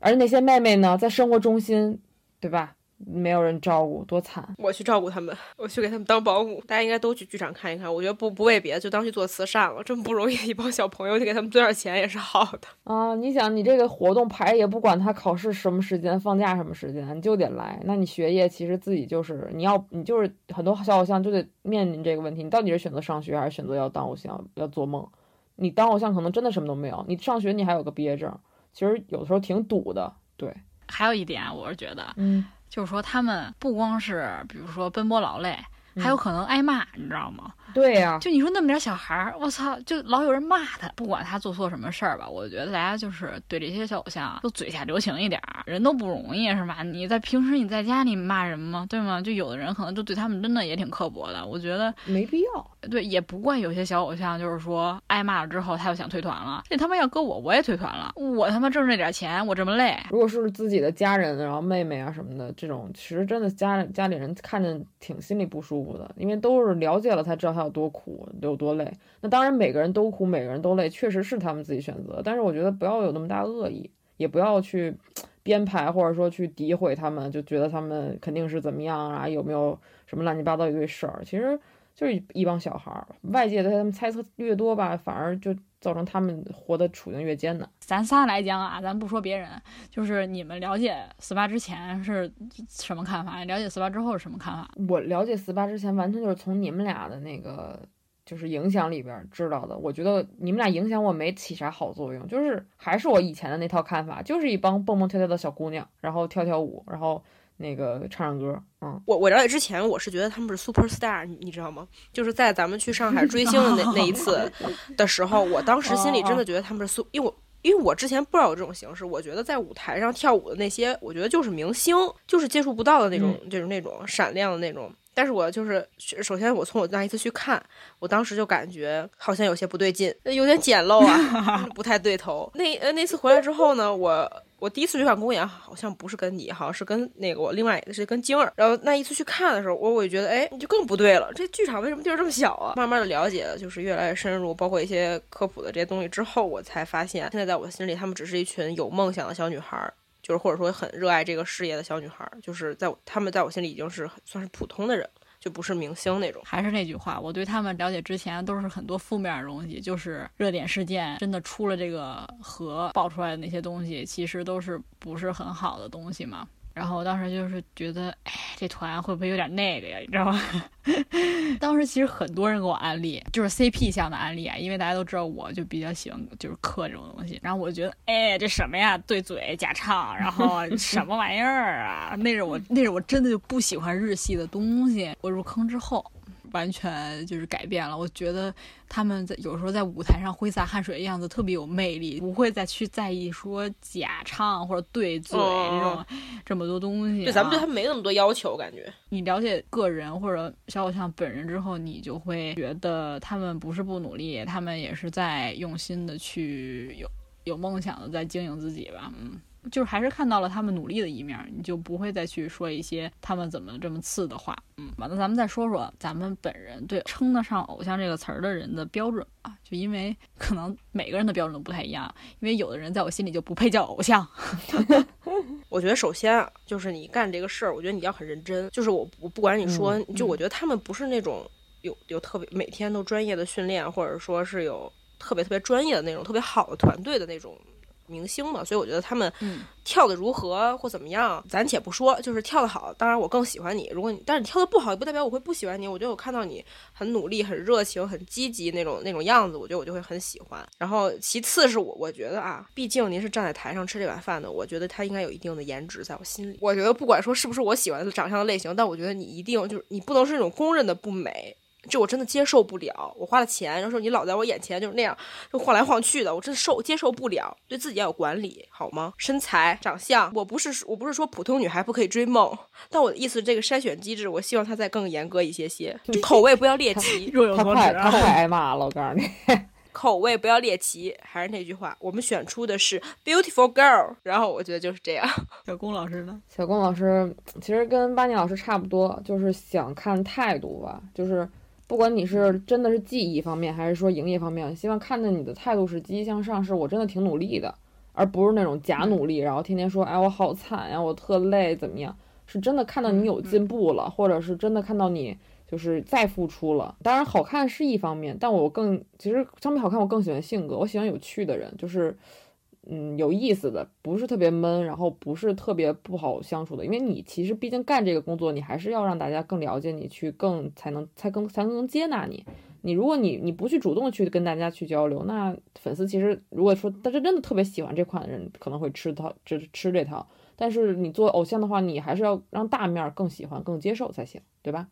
而那些妹妹呢，在生活中心，对吧？没有人照顾，多惨！我去照顾他们，我去给他们当保姆。大家应该都去剧场看一看。我觉得不不为别的，就当去做慈善了。这么不容易一帮小朋友，就给他们捐点钱也是好的。啊，你想你这个活动排也不管他考试什么时间、放假什么时间，你就得来。那你学业其实自己就是你要你就是很多小偶像就得面临这个问题，你到底是选择上学还是选择要当偶像要做梦？你当偶像可能真的什么都没有，你上学你还有个毕业证，其实有的时候挺堵的。对，还有一点，我是觉得，嗯，就是说他们不光是比如说奔波劳累，还有可能挨骂，你知道吗？对呀、就你说那么点小孩儿，我操，就老有人骂他，不管他做错什么事儿吧，我觉得大家就是对这些小偶像都嘴下留情一点儿，人都不容易是吧？你在平时你在家里骂人吗？对吗？就有的人可能就对他们真的也挺刻薄的，我觉得没必要。对，也不怪有些小偶像，就是说挨骂了之后他又想退团了，这他妈要搁我我也退团了，我他妈挣这点钱，我这么累，如果是自己的家人，然后妹妹啊什么的，这种其实真的家家里人看着挺心里不舒服的，因为都是了解了才知道他有多苦，有多累。那当然每个人都苦，每个人都累，确实是他们自己选择。但是我觉得不要有那么大恶意，也不要去编排或者说去诋毁他们，就觉得他们肯定是怎么样啊，有没有什么乱七八糟一堆事儿。其实就是一帮小孩儿，外界对他们猜测越多吧，反而就造成他们活的处境越艰难。咱仨来讲啊，咱不说别人，就是你们了解四八之前是什么看法？了解四八之后是什么看法？我了解四八之前，完全就是从你们俩的那个就是影响里边知道的。我觉得你们俩影响我没起啥好作用，就是还是我以前的那套看法，就是一帮蹦蹦跳跳的小姑娘，然后跳跳舞，然后那个唱唱歌。嗯，我我了解之前，我是觉得他们是 super star，你你知道吗？就是在咱们去上海追星的那那一次的时候，我当时心里真的觉得他们是 super，因为我因为我之前不知道有这种形式，我觉得在舞台上跳舞的那些，我觉得就是明星，就是接触不到的那种，就是那种闪亮的那种。但是我就是首先我从我那一次去看，我当时就感觉好像有些不对劲，有点简陋啊，不太对头。那呃那次回来之后呢，我。我第一次去看公演，好像不是跟你，好像是跟那个我另外是跟晶儿。然后那一次去看的时候，我我就觉得，哎，就更不对了。这剧场为什么地儿这么小啊？慢慢的了解，就是越来越深入，包括一些科普的这些东西之后，我才发现，现在在我心里，他们只是一群有梦想的小女孩，就是或者说很热爱这个事业的小女孩，就是在他们在我心里已经是算是普通的人。就不是明星那种，还是那句话，我对他们了解之前都是很多负面的东西，就是热点事件真的出了这个和爆出来的那些东西，其实都是不是很好的东西嘛。然后我当时就是觉得，哎，这团会不会有点那个呀？你知道吗？当时其实很多人给我安利，就是 CP 向的安利啊，因为大家都知道我就比较喜欢就是嗑这种东西。然后我就觉得，哎，这什么呀？对嘴假唱，然后 什么玩意儿啊？那是我那是我真的就不喜欢日系的东西。我入坑之后。完全就是改变了。我觉得他们在有时候在舞台上挥洒汗水的样子特别有魅力，不会再去在意说假唱或者对嘴这种这么多东西。对，咱们对他们没那么多要求，感觉。你了解个人或者小偶像本人之后，你就会觉得他们不是不努力，他们也是在用心的去有有梦想的在经营自己吧。嗯。就是还是看到了他们努力的一面，你就不会再去说一些他们怎么这么次的话。嗯，完了，咱们再说说咱们本人对称得上偶像这个词儿的人的标准啊。就因为 可能每个人的标准都不太一样，因为有的人在我心里就不配叫偶像。我觉得首先啊，就是你干这个事儿，我觉得你要很认真。就是我我不管你说，就我觉得他们不是那种有有特别每天都专业的训练，或者说是有特别特别专业的那种特别好的团队的那种。明星嘛，所以我觉得他们跳的如何或怎么样，咱且不说，就是跳的好，当然我更喜欢你。如果你，但是你跳的不好，也不代表我会不喜欢你。我觉得我看到你很努力、很热情、很积极那种那种样子，我觉得我就会很喜欢。然后其次是我，我觉得啊，毕竟您是站在台上吃这碗饭的，我觉得他应该有一定的颜值，在我心里。我觉得不管说是不是我喜欢的长相的类型，但我觉得你一定就是你不能是那种公认的不美。这我真的接受不了，我花了钱，然后说你老在我眼前就是那样，就晃来晃去的，我真的受接受不了。对自己要有管理，好吗？身材、长相，我不是我不是说普通女孩不可以追梦，但我的意思，这个筛选机制，我希望它再更严格一些些，就口味不要猎奇。若有所指，他太挨骂了，我告诉你，口味不要猎奇。还是那句话，我们选出的是 beautiful girl，然后我觉得就是这样。小龚老师呢？小龚老师其实跟巴尼老师差不多，就是想看态度吧，就是。不管你是真的是技艺方面，还是说营业方面，希望看见你的态度是积极向上，是我真的挺努力的，而不是那种假努力，然后天天说，哎，我好惨呀，我特累，怎么样？是真的看到你有进步了，或者是真的看到你就是再付出了。当然，好看是一方面，但我更其实相比好看，我更喜欢性格，我喜欢有趣的人，就是。嗯，有意思的，不是特别闷，然后不是特别不好相处的，因为你其实毕竟干这个工作，你还是要让大家更了解你，去更才能才更才能接纳你。你如果你你不去主动去跟大家去交流，那粉丝其实如果说但是真的特别喜欢这款的人，可能会吃套吃吃这套。但是你做偶像的话，你还是要让大面更喜欢、更接受才行，对吧？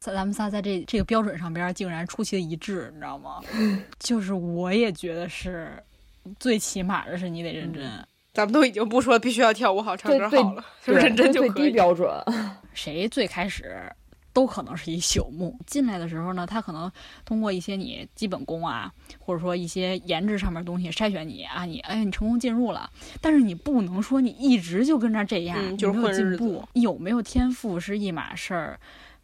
咱们仨在这这个标准上边竟然出奇的一致，你知道吗？就是我也觉得是。最起码的是你得认真，咱们都已经不说必须要跳舞好唱歌好了，就认真就可以。最低标准，谁最开始都可能是一朽木。进来的时候呢，他可能通过一些你基本功啊，或者说一些颜值上面东西筛选你啊，你哎你成功进入了，但是你不能说你一直就跟着这样，就是没有进步。有没有天赋是一码事儿，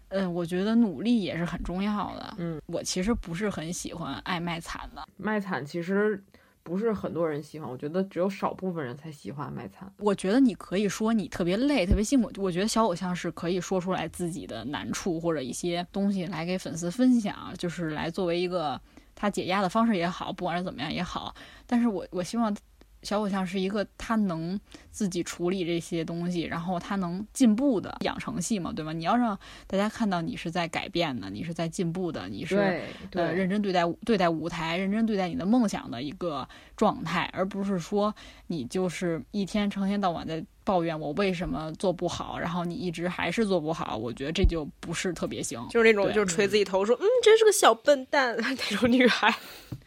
嗯，我觉得努力也是很重要的。嗯，我其实不是很喜欢爱卖惨的，卖惨其实。不是很多人喜欢，我觉得只有少部分人才喜欢卖惨。我觉得你可以说你特别累、特别辛苦。我觉得小偶像是可以说出来自己的难处或者一些东西来给粉丝分享，就是来作为一个他解压的方式也好，不管是怎么样也好。但是我我希望。小偶像是一个他能自己处理这些东西，然后他能进步的养成系嘛，对吗？你要让大家看到你是在改变的，你是在进步的，你是呃认真对待对待舞台，认真对待你的梦想的一个状态，而不是说你就是一天成天到晚在抱怨我为什么做不好，然后你一直还是做不好，我觉得这就不是特别行。就是那种就是捶自己头说，嗯，真是个小笨蛋 那种女孩。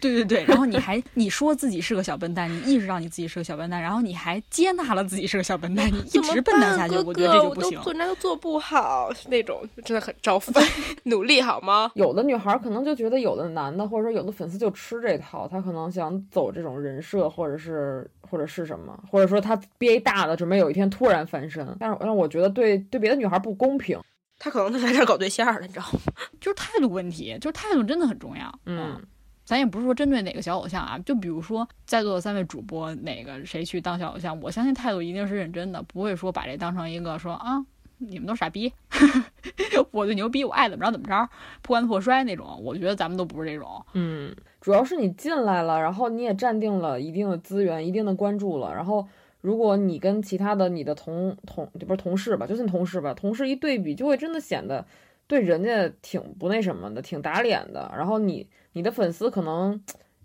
对对对，然后你还你说自己是个小笨蛋，你意识到你自己是个小笨蛋，然后你还接纳了自己是个小笨蛋，你 一直笨蛋下去，我觉得哥我都这就不行。做人家都做不好，那种真的很招烦。努力好吗？有的女孩儿可能就觉得有的男的或者说有的粉丝就吃这套，他可能想走这种人设，或者是或者是什么，或者说他憋一大的，准备有一天突然翻身。但是让我觉得对对别的女孩儿不公平。他可能是来这儿搞对象了，你知道吗？就是态度问题，就是态度真的很重要。嗯，咱也不是说针对哪个小偶像啊，就比如说在座的三位主播，哪个谁去当小偶像，我相信态度一定是认真的，不会说把这当成一个说啊。你们都傻逼，我就牛逼，我爱怎么着怎么着，破罐子破摔那种。我觉得咱们都不是这种。嗯，主要是你进来了，然后你也占定了一定的资源、一定的关注了，然后如果你跟其他的你的同同不是同事吧，就算同事吧，同事一对比，就会真的显得对人家挺不那什么的，挺打脸的。然后你你的粉丝可能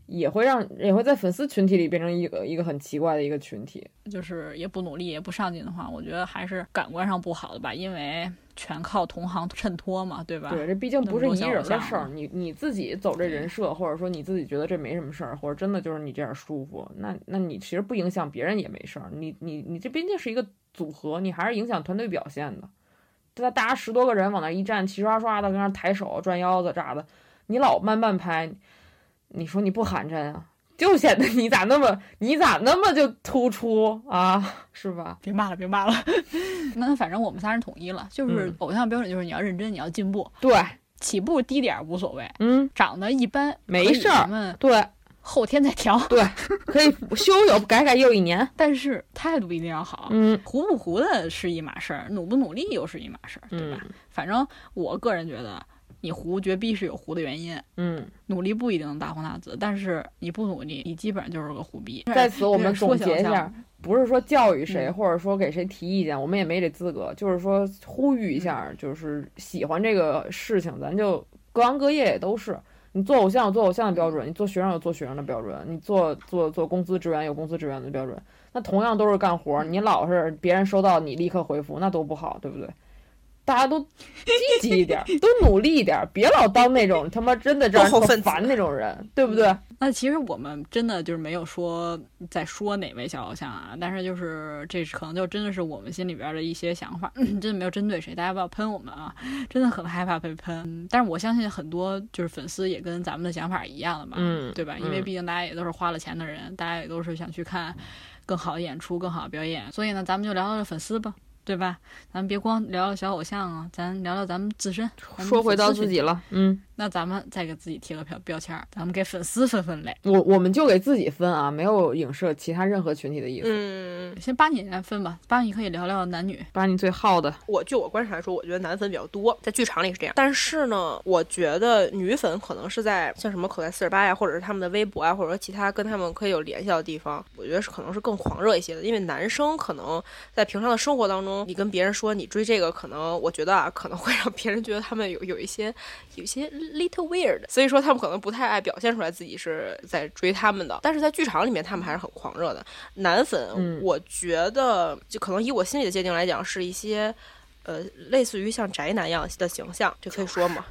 也会让也会在粉丝群体里变成一个一个很奇怪的一个群体。就是也不努力也不上进的话，我觉得还是感官上不好的吧，因为全靠同行衬托嘛，对吧？对，这毕竟不是一人的事儿，你你自己走这人设，或者说你自己觉得这没什么事儿，或者真的就是你这样舒服，那那你其实不影响别人也没事儿。你你你这毕竟是一个组合，你还是影响团队表现的。对吧？大家十多个人往那一站，齐刷刷的跟那儿抬手、转腰子啥的？你老慢慢拍，你说你不寒碜啊？就显得你咋那么你咋那么就突出啊？是吧？别骂了，别骂了。那反正我们仨人统一了，就是嗯偶像标准就是你要认真，你要进步，对，起步低点儿无所谓，嗯，长得一般没事儿咱们对后天再调。对，可以修修改改又一年。但是态度一定要好，嗯糊不糊的是一码事儿，努不努力又是一码事儿，对吧？嗯反正我个人觉得，你糊绝逼是有糊的原因，嗯。努力不一定能大红大紫，但是你不努力，你基本上就是个虎逼。在此，我们 总结一下，不是说教育谁，嗯或者说给谁提意见，我们也没这资格，就是说呼吁一下，嗯就是喜欢这个事情，咱就各行各业也都是。你做偶像有做偶像的标准，你做学生有做学生的标准，你做做做公司职员有公司职员的标准。那同样都是干活，你老是别人收到你立刻回复，那多不好，对不对？大家都积极一点，都努力一点，别老当那种 他妈真的让人特落后分子烦那种人，对不对？那其实我们真的就是没有说在说哪位小偶像啊，但是就是这是可能就真的是我们心里边的一些想法，真的没有针对谁，大家不要喷我们啊，真的很害怕被喷。嗯但是我相信很多就是粉丝也跟咱们的想法一样的嘛，嗯对吧？因为嗯毕竟大家也都是花了钱的人，大家也都是想去看更好的演出、更好的表演，所以呢，咱们就聊聊粉丝吧。对吧？咱们别光聊聊小偶像啊，咱聊聊咱们自身。说回到自己了，嗯。那咱们再给自己贴个标标签儿，咱们给粉丝分分类。我我们就给自己分啊，没有影射其他任何群体的意思。嗯，先八你来分吧，八你可以聊聊男女。八你最好的，我据我观察来说，我觉得男粉比较多，在剧场里是这样。但是呢，我觉得女粉可能是在像什么口袋四十八呀，或者是他们的微博啊，或者说其他跟他们可以有联系到的地方，我觉得是可能是更狂热一些的。因为男生可能在平常的生活当中，你跟别人说你追这个，可能我觉得啊，可能会让别人觉得他们有有一些有一些 little weird，所以说他们可能不太爱表现出来自己是在追他们的。但是在剧场里面，他们还是很狂热的。男粉，嗯我觉得就可能以我心里的界定来讲，是一些。呃，类似于像宅男一样的形象，这可以说吗？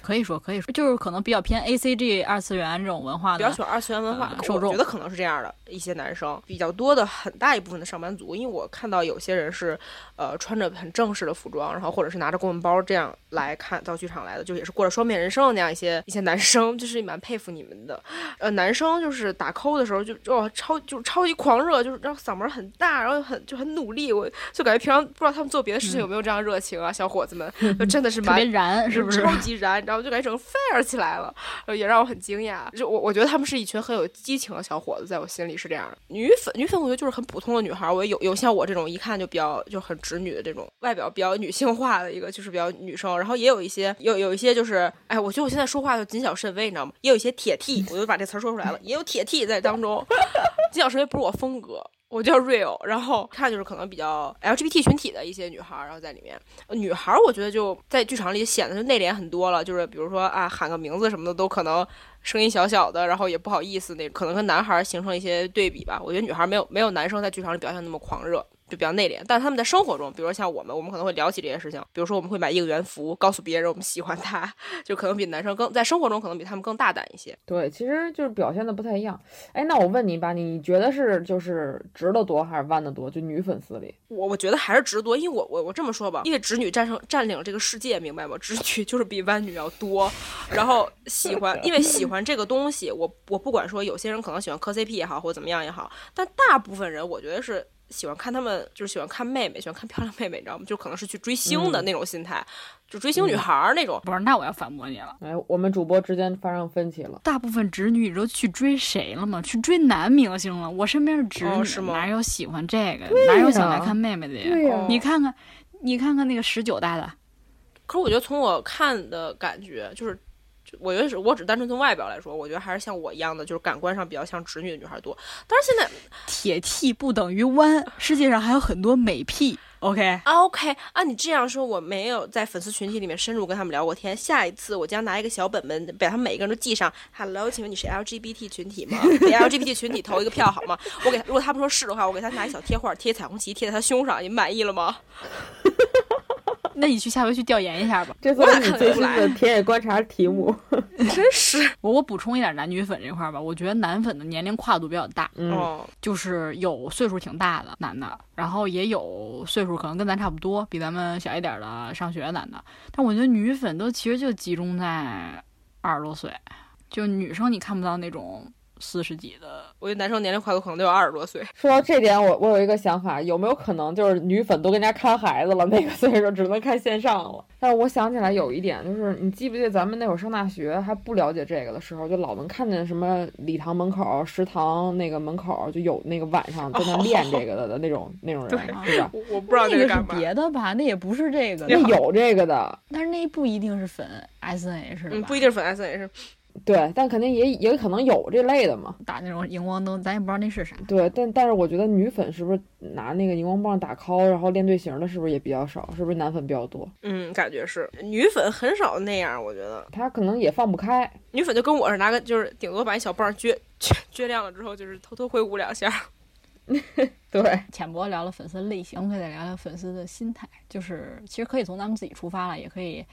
可以说，可以说，就是可能比较偏 A C G 二次元这种文化的比较喜。欢二次元文化受众觉得可能是这样的一些男生比较多的很大一部分的上班族，因为我看到有些人是呃穿着很正式的服装，然后或者是拿着公文包这样来看到剧场来的，就也是过着双面人生的那样一些一些男生，就是蛮佩服你们的。呃，男生就是打 call 的时候就哦超就超级狂热，就是然后嗓门很大，然后很就很努力，我就感觉平常不知道他们做别的事情有没有这样热情啊，小伙子们就真的是蛮燃，是不是？超级燃，然后就感觉整个 fire 起来了，呃也让我很惊讶。就我我觉得他们是一群很有激情的小伙子，在我心里是这样的。女粉女粉，我觉得就是很普通的女孩儿，我有有像我这种一看就比较就很直女的这种外表比较女性化的一个，就是比较女生。然后也有一些有有一些就是，哎，我觉得我现在说话就谨小慎微，你知道吗？也有一些铁 T，我就把这词儿说出来了，也有铁 T 在当中。谨小慎微不是我风格。我叫 real，然后看就是可能比较 LGBT 群体的一些女孩儿，然后在里面，呃女孩儿我觉得就在剧场里显得就内敛很多了，就是比如说啊喊个名字什么的都可能声音小小的，然后也不好意思那可能跟男孩儿形成一些对比吧。我觉得女孩儿没有没有男生在剧场里表现那么狂热。就比较内敛，但他们在生活中，比如说像我们，我们可能会聊起这些事情，比如说我们会买应援服，告诉别人我们喜欢他，就可能比男生更在生活中可能比他们更大胆一些。对，其实就是表现的不太一样。哎，那我问你吧，你觉得是就是直的多还是弯的多？就女粉丝里，我我觉得还是直多，因为我我我这么说吧，因为直女战胜占领这个世界，明白吗？直女就是比弯女要多，然后喜欢，因为喜欢这个东西，我我不管说有些人可能喜欢磕 CP 也好，或者怎么样也好，但大部分人我觉得是。喜欢看他们，就是喜欢看妹妹，喜欢看漂亮妹妹，你知道吗？就可能是去追星的那种心态，就追星女孩儿那种。不是，那我要反驳你了。哎，我们主播之间发生分歧了。大部分直女，你都去追谁了吗？去追男明星了。我身边的直女哪有喜欢这个？哪有想来看妹妹的呀？你看看，你看看那个十九代的。可是我觉得从我看的感觉，就是。我觉得是我只单纯从外表来说，我觉得还是像我一样的，就是感官上比较像直女的女孩多。但是现在铁 T 不等于弯，世界上还有很多美 P。OK 啊 OK 啊，你这样说我没有在粉丝群体里面深入跟他们聊过天。下一次我将拿一个小本本，把他们每一个人都记上。Hello，请问你是 LGBT 群体吗？给 LGBT 群体投一个票好吗？我给他，如果他们说是的话，我给他拿一小贴画，贴彩虹旗，贴在他胸上。你满意了吗？那你去下回去调研一下吧。这是你最新的 田野观察题目，真是。我我补充一点男女粉这块吧，我觉得男粉的年龄跨度比较大，嗯，就是有岁数挺大的男的，然后也有岁数可能跟咱差不多，比咱们小一点的上学男的。但我觉得女粉都其实就集中在二十多岁，就女生你看不到那种。四十几的，我觉得男生年龄跨度可能都有二十多岁。说到这点，我我有一个想法，有没有可能就是女粉都跟人家看孩子了，那个岁数只能看线上了？但是我想起来有一点，就是你记不记得咱们那会儿上大学还不了解这个的时候，就老能看见什么礼堂门口、食堂那个门口就有那个晚上在那练这个的的那种那种人，是吧？我不知道那个是别的吧？那也不是这个，那有这个的，但是那不一定是粉 S N H 嗯，不一定是粉 S N H。对，但肯定也也可能有这类的嘛，打那种荧光灯，咱也不知道那是啥。对，但但是我觉得女粉是不是拿那个荧光棒打 call，然后练队形的，是不是也比较少？是不是男粉比较多？嗯，感觉是女粉很少那样，我觉得她可能也放不开。女粉就跟我是拿个，就是顶多把一小棒撅撅撅亮了之后，就是偷偷挥舞两下。对，浅薄聊了粉丝类型，我们可以再聊聊粉丝的心态，就是其实可以从咱们自己出发了，也可以。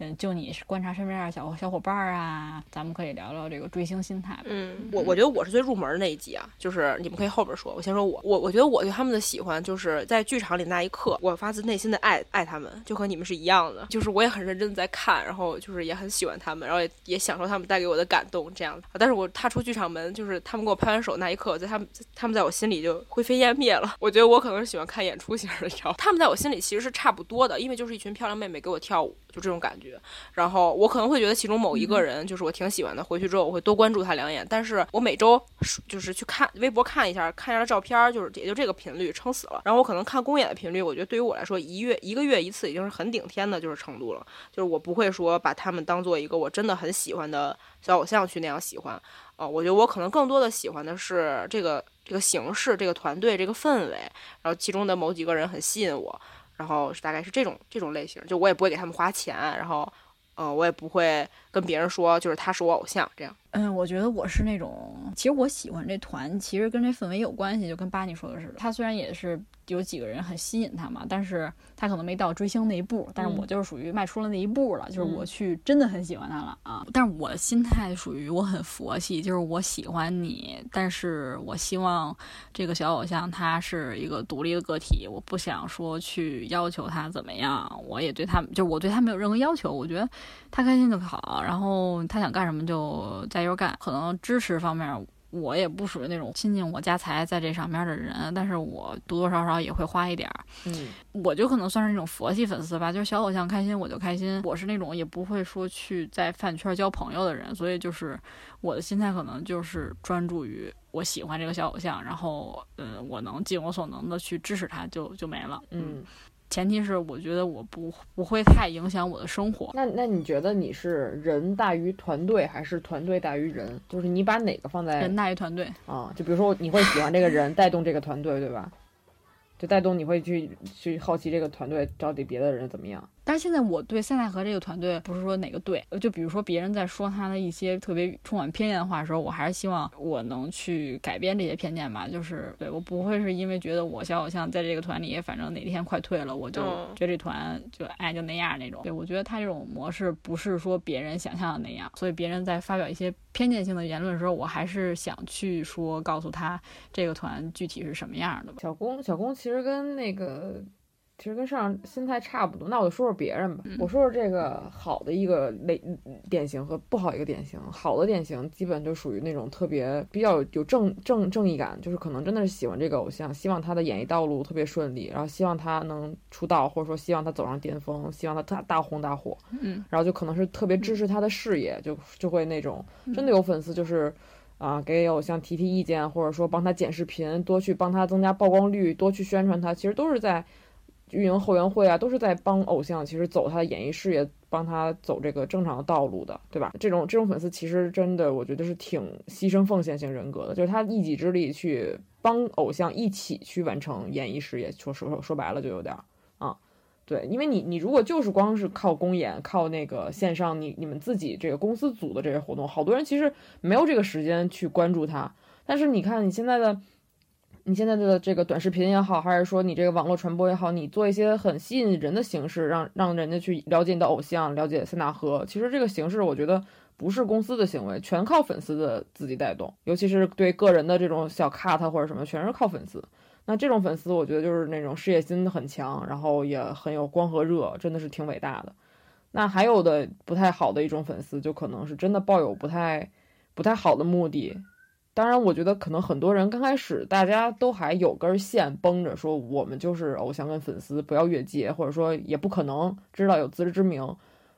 嗯，就你观察身边的小小伙伴儿啊，咱们可以聊聊这个追星心态。嗯，我我觉得我是最入门的那一集啊，就是你们可以后边说，我先说我，我我觉得我对他们的喜欢，就是在剧场里那一刻，我发自内心的爱爱他们，就和你们是一样的，就是我也很认真的在看，然后就是也很喜欢他们，然后也也享受他们带给我的感动这样。但是我踏出剧场门，就是他们给我拍完手那一刻，在他们他们在我心里就灰飞烟灭了。我觉得我可能是喜欢看演出型的，你知道，他们在我心里其实是差不多的，因为就是一群漂亮妹妹给我跳舞，就这种感觉。然后我可能会觉得其中某一个人就是我挺喜欢的，回去之后我会多关注他两眼。但是我每周就是去看微博看一下，看一下照片，就是也就这个频率撑死了。然后我可能看公演的频率，我觉得对于我来说，一月一个月一次已经是很顶天的，就是程度了。就是我不会说把他们当做一个我真的很喜欢的小偶像去那样喜欢。啊，我觉得我可能更多的喜欢的是这个这个形式、这个团队、这个氛围，然后其中的某几个人很吸引我。然后是大概是这种这种类型，就我也不会给他们花钱，然后。呃，我也不会跟别人说，就是他是我偶像这样。嗯，我觉得我是那种，其实我喜欢这团，其实跟这氛围有关系，就跟巴尼说的似的。他虽然也是。有几个人很吸引他嘛，但是他可能没到追星那一步，但是我就是属于迈出了那一步了，就是我去真的很喜欢他了啊。但是我的心态属于我很佛系，就是我喜欢你，但是我希望这个小偶像他是一个独立的个体，我不想说去要求他怎么样，我也对他，就我对他没有任何要求，我觉得他开心就好，然后他想干什么就加油干，可能支持方面。我也不属于那种亲近我家财在这上面的人，但是我多多少少也会花一点儿。嗯，我就可能算是那种佛系粉丝吧，就是小偶像开心我就开心。我是那种也不会说去在饭圈交朋友的人，所以就是我的心态可能就是专注于我喜欢这个小偶像，然后嗯，我能尽我所能的去支持他，就就没了。嗯。前提是我觉得我不不会太影响我的生活。那那你觉得你是人大于团队，还是团队大于人？就是你把哪个放在人大于团队啊？就比如说你会喜欢这个人，带动这个团队，对吧？就带动你会去去好奇这个团队到底别的人怎么样。但是现在我对塞纳河这个团队不是说哪个队，就比如说别人在说他的一些特别充满偏见的话的时候，我还是希望我能去改变这些偏见吧。就是对我不会是因为觉得我小偶像在这个团里，反正哪天快退了，我就觉得这团就哎就那样那种。对我觉得他这种模式不是说别人想象的那样，所以别人在发表一些偏见性的言论的时候，我还是想去说告诉他这个团具体是什么样的吧。小公小公其实跟那个。其实跟上心态差不多，那我就说说别人吧。我说说这个好的一个类典型和不好一个典型。好的典型基本就属于那种特别比较有正正正义感，就是可能真的是喜欢这个偶像，希望他的演艺道路特别顺利，然后希望他能出道，或者说希望他走上巅峰，希望他大大红大火。嗯，然后就可能是特别支持他的事业，就就会那种真的有粉丝就是啊给偶像提提意见，或者说帮他剪视频，多去帮他增加曝光率，多去宣传他，其实都是在。运营后援会啊，都是在帮偶像，其实走他的演艺事业，帮他走这个正常的道路的，对吧？这种这种粉丝其实真的，我觉得是挺牺牲奉献型人格的，就是他一己之力去帮偶像一起去完成演艺事业。说说说白了，就有点啊，对，因为你你如果就是光是靠公演，靠那个线上，你你们自己这个公司组的这些活动，好多人其实没有这个时间去关注他。但是你看你现在的。你现在的这个短视频也好，还是说你这个网络传播也好，你做一些很吸引人的形式，让让人家去了解你的偶像，了解塞纳河。其实这个形式，我觉得不是公司的行为，全靠粉丝的自己带动。尤其是对个人的这种小 cut 或者什么，全是靠粉丝。那这种粉丝，我觉得就是那种事业心很强，然后也很有光和热，真的是挺伟大的。那还有的不太好的一种粉丝，就可能是真的抱有不太不太好的目的。当然，我觉得可能很多人刚开始大家都还有根线绷着，说我们就是偶像跟粉丝不要越界，或者说也不可能知道有自知之明。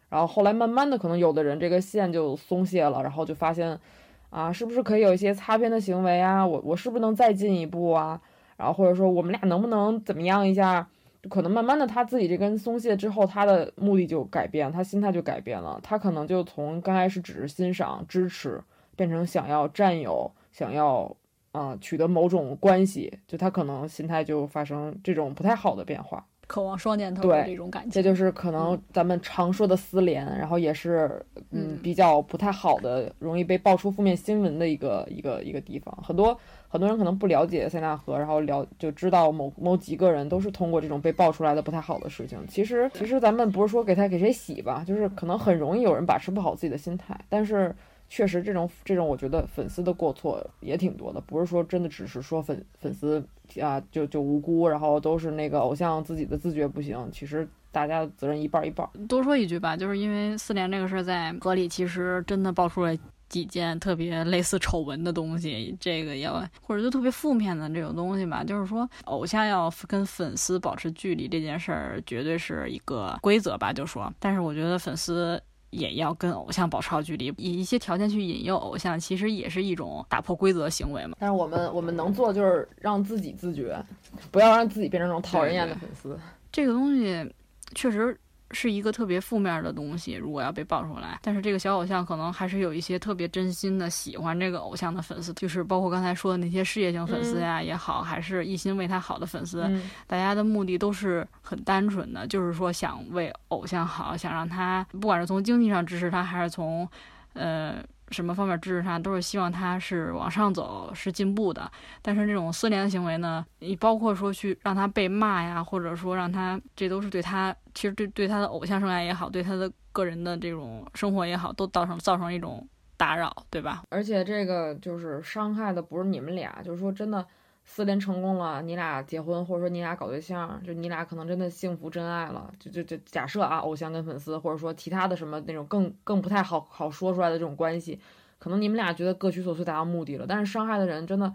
然后后来慢慢的，可能有的人这个线就松懈了，然后就发现，啊，是不是可以有一些擦边的行为啊？我我是不是能再进一步啊？然后或者说我们俩能不能怎么样一下？可能慢慢的他自己这根松懈之后，他的目的就改变，他心态就改变了，他可能就从刚开始只是欣赏支持，变成想要占有。想要啊取得某种关系，就他可能心态就发生这种不太好的变化，渴望双箭头的这种感觉，这就是可能咱们常说的撕连，然后也是嗯比较不太好的，容易被爆出负面新闻的一个一个一个地方。很多很多人可能不了解塞纳河，然后了就知道某某几个人都是通过这种被爆出来的不太好的事情。其实其实咱们不是说给他给谁洗吧，就是可能很容易有人把持不好自己的心态，但是。确实，这种这种，我觉得粉丝的过错也挺多的，不是说真的只是说粉粉丝啊就就无辜，然后都是那个偶像自己的自觉不行。其实大家的责任一半一半。多说一句吧，就是因为四连这个事儿在河里，其实真的爆出来几件特别类似丑闻的东西，这个要或者就特别负面的这种东西吧。就是说，偶像要跟粉丝保持距离这件事儿，绝对是一个规则吧。就说，但是我觉得粉丝。也要跟偶像保持好距离，以一些条件去引诱偶像，其实也是一种打破规则行为嘛。但是我们我们能做就是让自己自觉，不要让自己变成那种讨人厌的粉丝。这个东西确实。是一个特别负面的东西，如果要被爆出来，但是这个小偶像可能还是有一些特别真心的喜欢这个偶像的粉丝，就是包括刚才说的那些事业型粉丝呀也好，还是一心为他好的粉丝，大家的目的都是很单纯的，就是说想为偶像好，想让他不管是从经济上支持他，还是从，呃。什么方面支持他，都是希望他是往上走，是进步的。但是这种私联的行为呢，你包括说去让他被骂呀，或者说让他，这都是对他，其实对对他的偶像生涯也好，对他的个人的这种生活也好，都造成造成一种打扰，对吧？而且这个就是伤害的不是你们俩，就是说真的。四连成功了，你俩结婚，或者说你俩搞对象，就你俩可能真的幸福真爱了。就就就假设啊，偶像跟粉丝，或者说其他的什么那种更更不太好好说出来的这种关系，可能你们俩觉得各取所需达到目的了，但是伤害的人真的，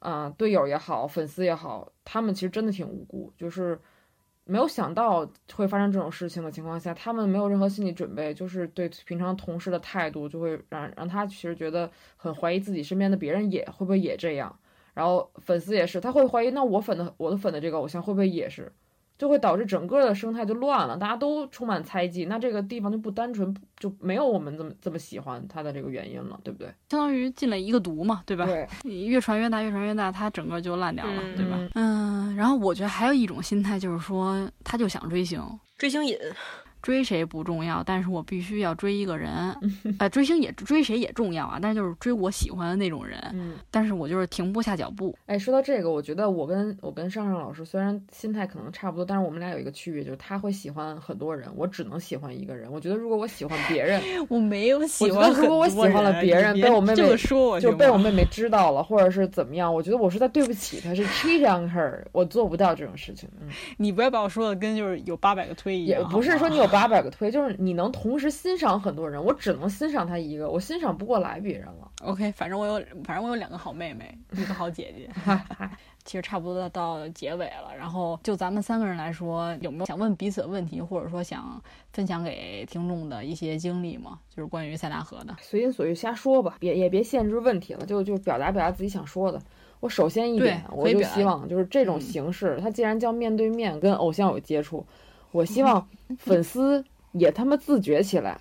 嗯，队友也好，粉丝也好，他们其实真的挺无辜，就是没有想到会发生这种事情的情况下，他们没有任何心理准备，就是对平常同事的态度，就会让让他其实觉得很怀疑自己身边的别人也会不会也这样。然后粉丝也是，他会怀疑，那我粉的我的粉的这个偶像会不会也是，就会导致整个的生态就乱了，大家都充满猜忌，那这个地方就不单纯，就没有我们这么这么喜欢它的这个原因了，对不对？相当于进了一个毒嘛，对吧？对，你 越传越大，越传越大，它整个就烂掉了，对吧？嗯，然后我觉得还有一种心态就是说，他就想追星，追星瘾。追谁不重要，但是我必须要追一个人。呃，追星也追谁也重要啊，但是就是追我喜欢的那种人。嗯，但是我就是停不下脚步。哎，说到这个，我觉得我跟我跟上上老师虽然心态可能差不多，但是我们俩有一个区别，就是他会喜欢很多人，我只能喜欢一个人。我觉得如果我喜欢别人，我没有喜我欢如果我喜欢了别人，被我妹这妹么说我就被我妹妹知道了，或者是怎么样，我觉得我是在对不起她，是 cheat on her，我做不到这种事情。嗯，你不要把我说的跟就是有八百个推一样，也不是说你有八百个推，就是你能同时欣赏很多人，我只能欣赏他一个，我欣赏不过来别人了。OK，反正我有，反正我有两个好妹妹，一个好姐姐。其实差不多到到结尾了，然后就咱们三个人来说，有没有想问彼此的问题，或者说想分享给听众的一些经历吗？就是关于塞纳河的。随心所欲瞎说吧，别也别限制问题了，就就表达表达自己想说的。我首先一点，我就希望就是这种嗯形式，它既然叫面对面跟偶像有接触，我希望粉丝也他妈自觉起来，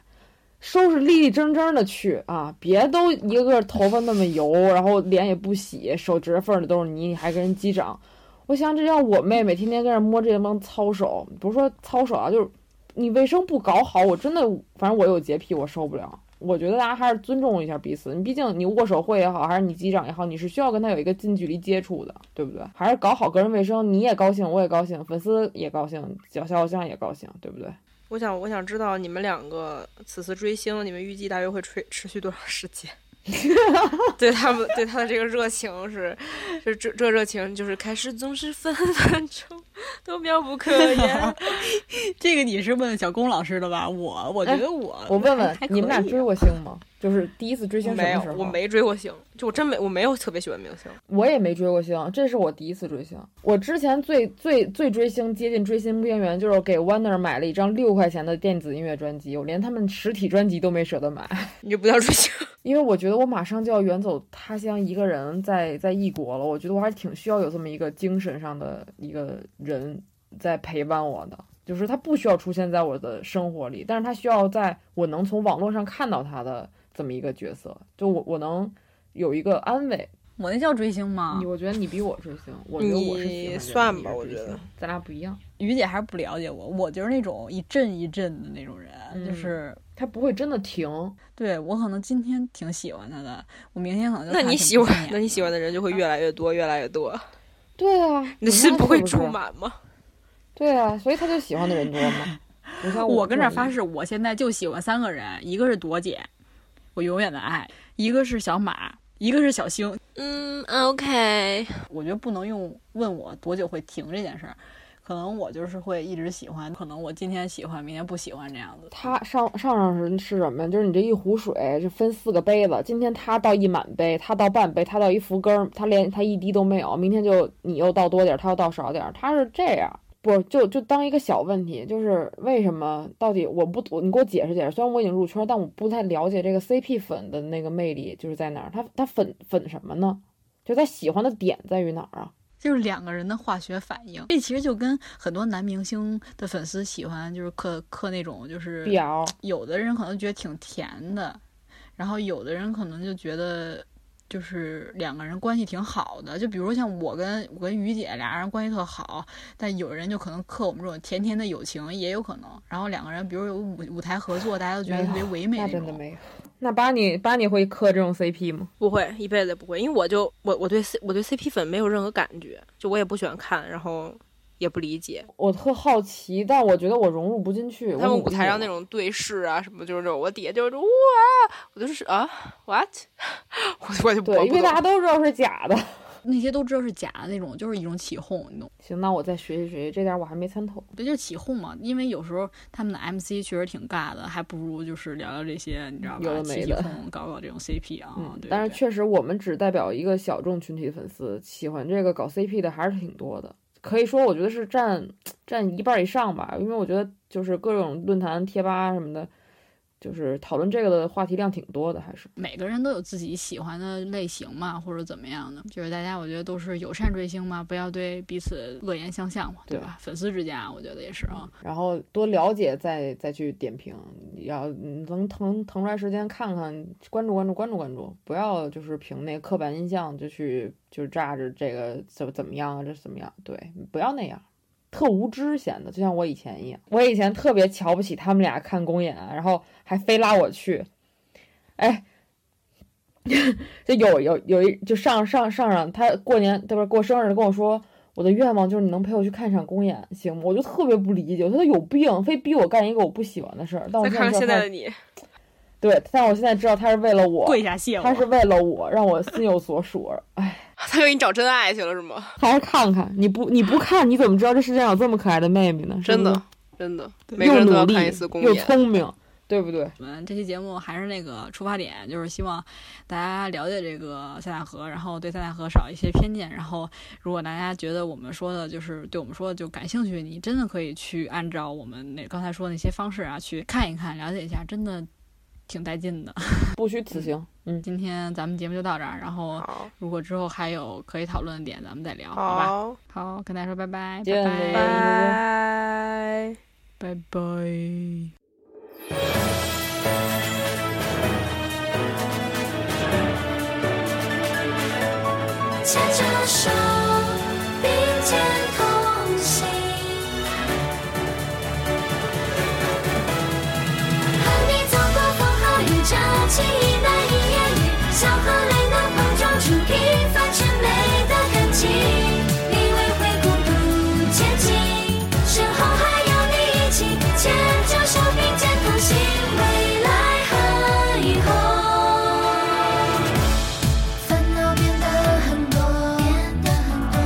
收拾立立正正的去啊，别都一个个头发那么油，然后脸也不洗，手指缝儿里都是泥，你还跟人击掌。我想这要我妹妹天天跟着摸这帮操手，不是说操手啊，就是你卫生不搞好，我真的，反正我有洁癖，我受不了。我觉得大家还是尊重一下彼此。你毕竟你握手会也好，还是你击掌也好，你是需要跟他有一个近距离接触的，对不对？还是搞好个人卫生，你也高兴，我也高兴，粉丝也高兴，小小偶像也高兴，对不对？我想，我想知道你们两个此次追星，你们预计大约会持持续多长时间？对他们对他的这个热情是，是这这热情就是开始总是分分钟都妙不可言。这个你是问小龚老师的吧？我我觉得我、我问问还你们俩追过星吗？就是第一次追星什没有么时，候？我没追过星，就我真没，我没有特别喜欢明星。我也没追过星，这是我第一次追星。我之前最最最追星，接近追星边缘，就是给 Wonder 买了一张六块钱的电子音乐专辑，我连他们实体专辑都没舍得买，你就不叫追星。因为我觉得我马上就要远走他乡，一个人在在异国了。我觉得我还是挺需要有这么一个精神上的一个人在陪伴我的，就是他不需要出现在我的生活里，但是他需要在我能从网络上看到他的这么一个角色，就我我能有一个安慰。我那叫追星吗你？我觉得你比我追星，我觉得我是喜欢你算吧我觉得咱俩不一样。于姐还是不了解我，我就是那种一阵一阵的那种人，嗯就是他不会真的停，对我可能今天挺喜欢他的，我明天可能就那你喜欢那你喜欢的人就会越来越多，越来越多。对啊，你的心不会住？满吗？对啊，所以他就喜欢的人多嘛。你看我跟这儿这发誓，我现在就喜欢三个人，一个是朵姐，我永远的爱；一个是小马，一个是小星。嗯，OK。我觉得不能用问我多久会停这件事儿，可能我就是会一直喜欢，可能我今天喜欢，明天不喜欢这样子。他上上上是是什么呀？就是你这一壶水是分四个杯子，今天他倒一满杯，他倒半杯，他倒一福根儿，他连他一滴都没有，明天就你又倒多点儿，他又倒少点儿，他是这样。不就就当一个小问题，就是为什么到底我不我你给我解释解释。虽然我已经入圈，但我不太了解这个 CP 粉的那个魅力就是在哪儿。他他粉粉什么呢？就他喜欢的点在于哪儿啊？就是两个人的化学反应，这其实就跟很多男明星的粉丝喜欢就是嗑嗑那种就是必要有的人可能觉得挺甜的，然后有的人可能就觉得就是两个人关系挺好的，就比如像我跟我跟于姐俩人关系特好，但有人就可能嗑我们这种甜甜的友情也有可能，然后两个人比如有舞舞台合作，大家都觉得特别唯美那那种。真的没有。那巴尼巴尼会磕这种 CP 吗？不会，一辈子也不会，因为我就我我对 C 我对 CP 粉没有任何感觉，就我也不喜欢看，然后也不理解我特好奇，但我觉得我融入不进去。他们舞台上那种。对视啊什么，就是这种，我底下就是哇，我就是啊 what，我我就不对，因为大家。都知道是假的。那些都知道是假的那种，就是一种起哄，你懂？行，那我再学习学习，这点我还没参透。对，就是起哄嘛。因为有时候他们的 MC 确实挺尬的，还不如就是聊聊这些，你知道吧？有的没的起起哄，搞搞这种 CP 啊。嗯，对对 但是确实我们只代表一个小众群体粉丝，喜欢这个搞 CP 的还是挺多的。可以说，我觉得是占占一半以上吧，因为我觉得就是各种论坛、贴吧什么的，就是讨论这个的话题量挺多的，还是。每个人都有自己喜欢的类型嘛，或者怎么样的，就是大家我觉得都是友善追星嘛，不要对彼此恶言相向嘛，对吧？粉丝之间啊，我觉得也是啊。然后多了解再再去点评，要能腾腾出来时间看看，关注关注关注关注，不要就是凭那刻板印象就去就炸着这个怎么怎么样啊，这怎么样？对，不要那样。特无知显得，就像我以前一样。我以前特别瞧不起他们俩看公演，然后还非拉我去。哎，就有有有一就上上上上，他过年不是过生日跟我说，我的愿望就是你能陪我去看场公演，行吗？我就特别不理解，我说他有病，非逼我干一个我不喜欢的事儿。但我再看看现在的你，对，但我现在知道他是为了我，跪下谢我。他是为了我，让我心有所属。哎，他给你找真爱去了是吗？还是看看，你不你不看，你怎么知道这世界上有这么可爱的妹妹呢？真的，真的，每个又人都要努力看一次公又。聪明，对不对？我们这期节目还是那个出发点，就是希望大家了解这个塞纳河，然后对塞纳河少一些偏见。然后，如果大家觉得我们说的就是对我们说的就感兴趣，你真的可以去按照我们那刚才说的那些方式啊去看一看，了解一下，真的挺带劲的。不虚此行。嗯，今天咱们节目就到这儿，然后，如果之后还有可以讨论的点，咱们再聊，好吧？好，跟大家说拜拜，见拜拜拜。拜拜。牵着手，情一难以言语，笑和泪能碰撞出平凡却美的感情。你为会孤独前进，身后还有你一起牵着手并肩同行，未来和以后。烦恼变得很多，变得很多，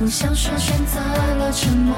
不想说，选择了沉默。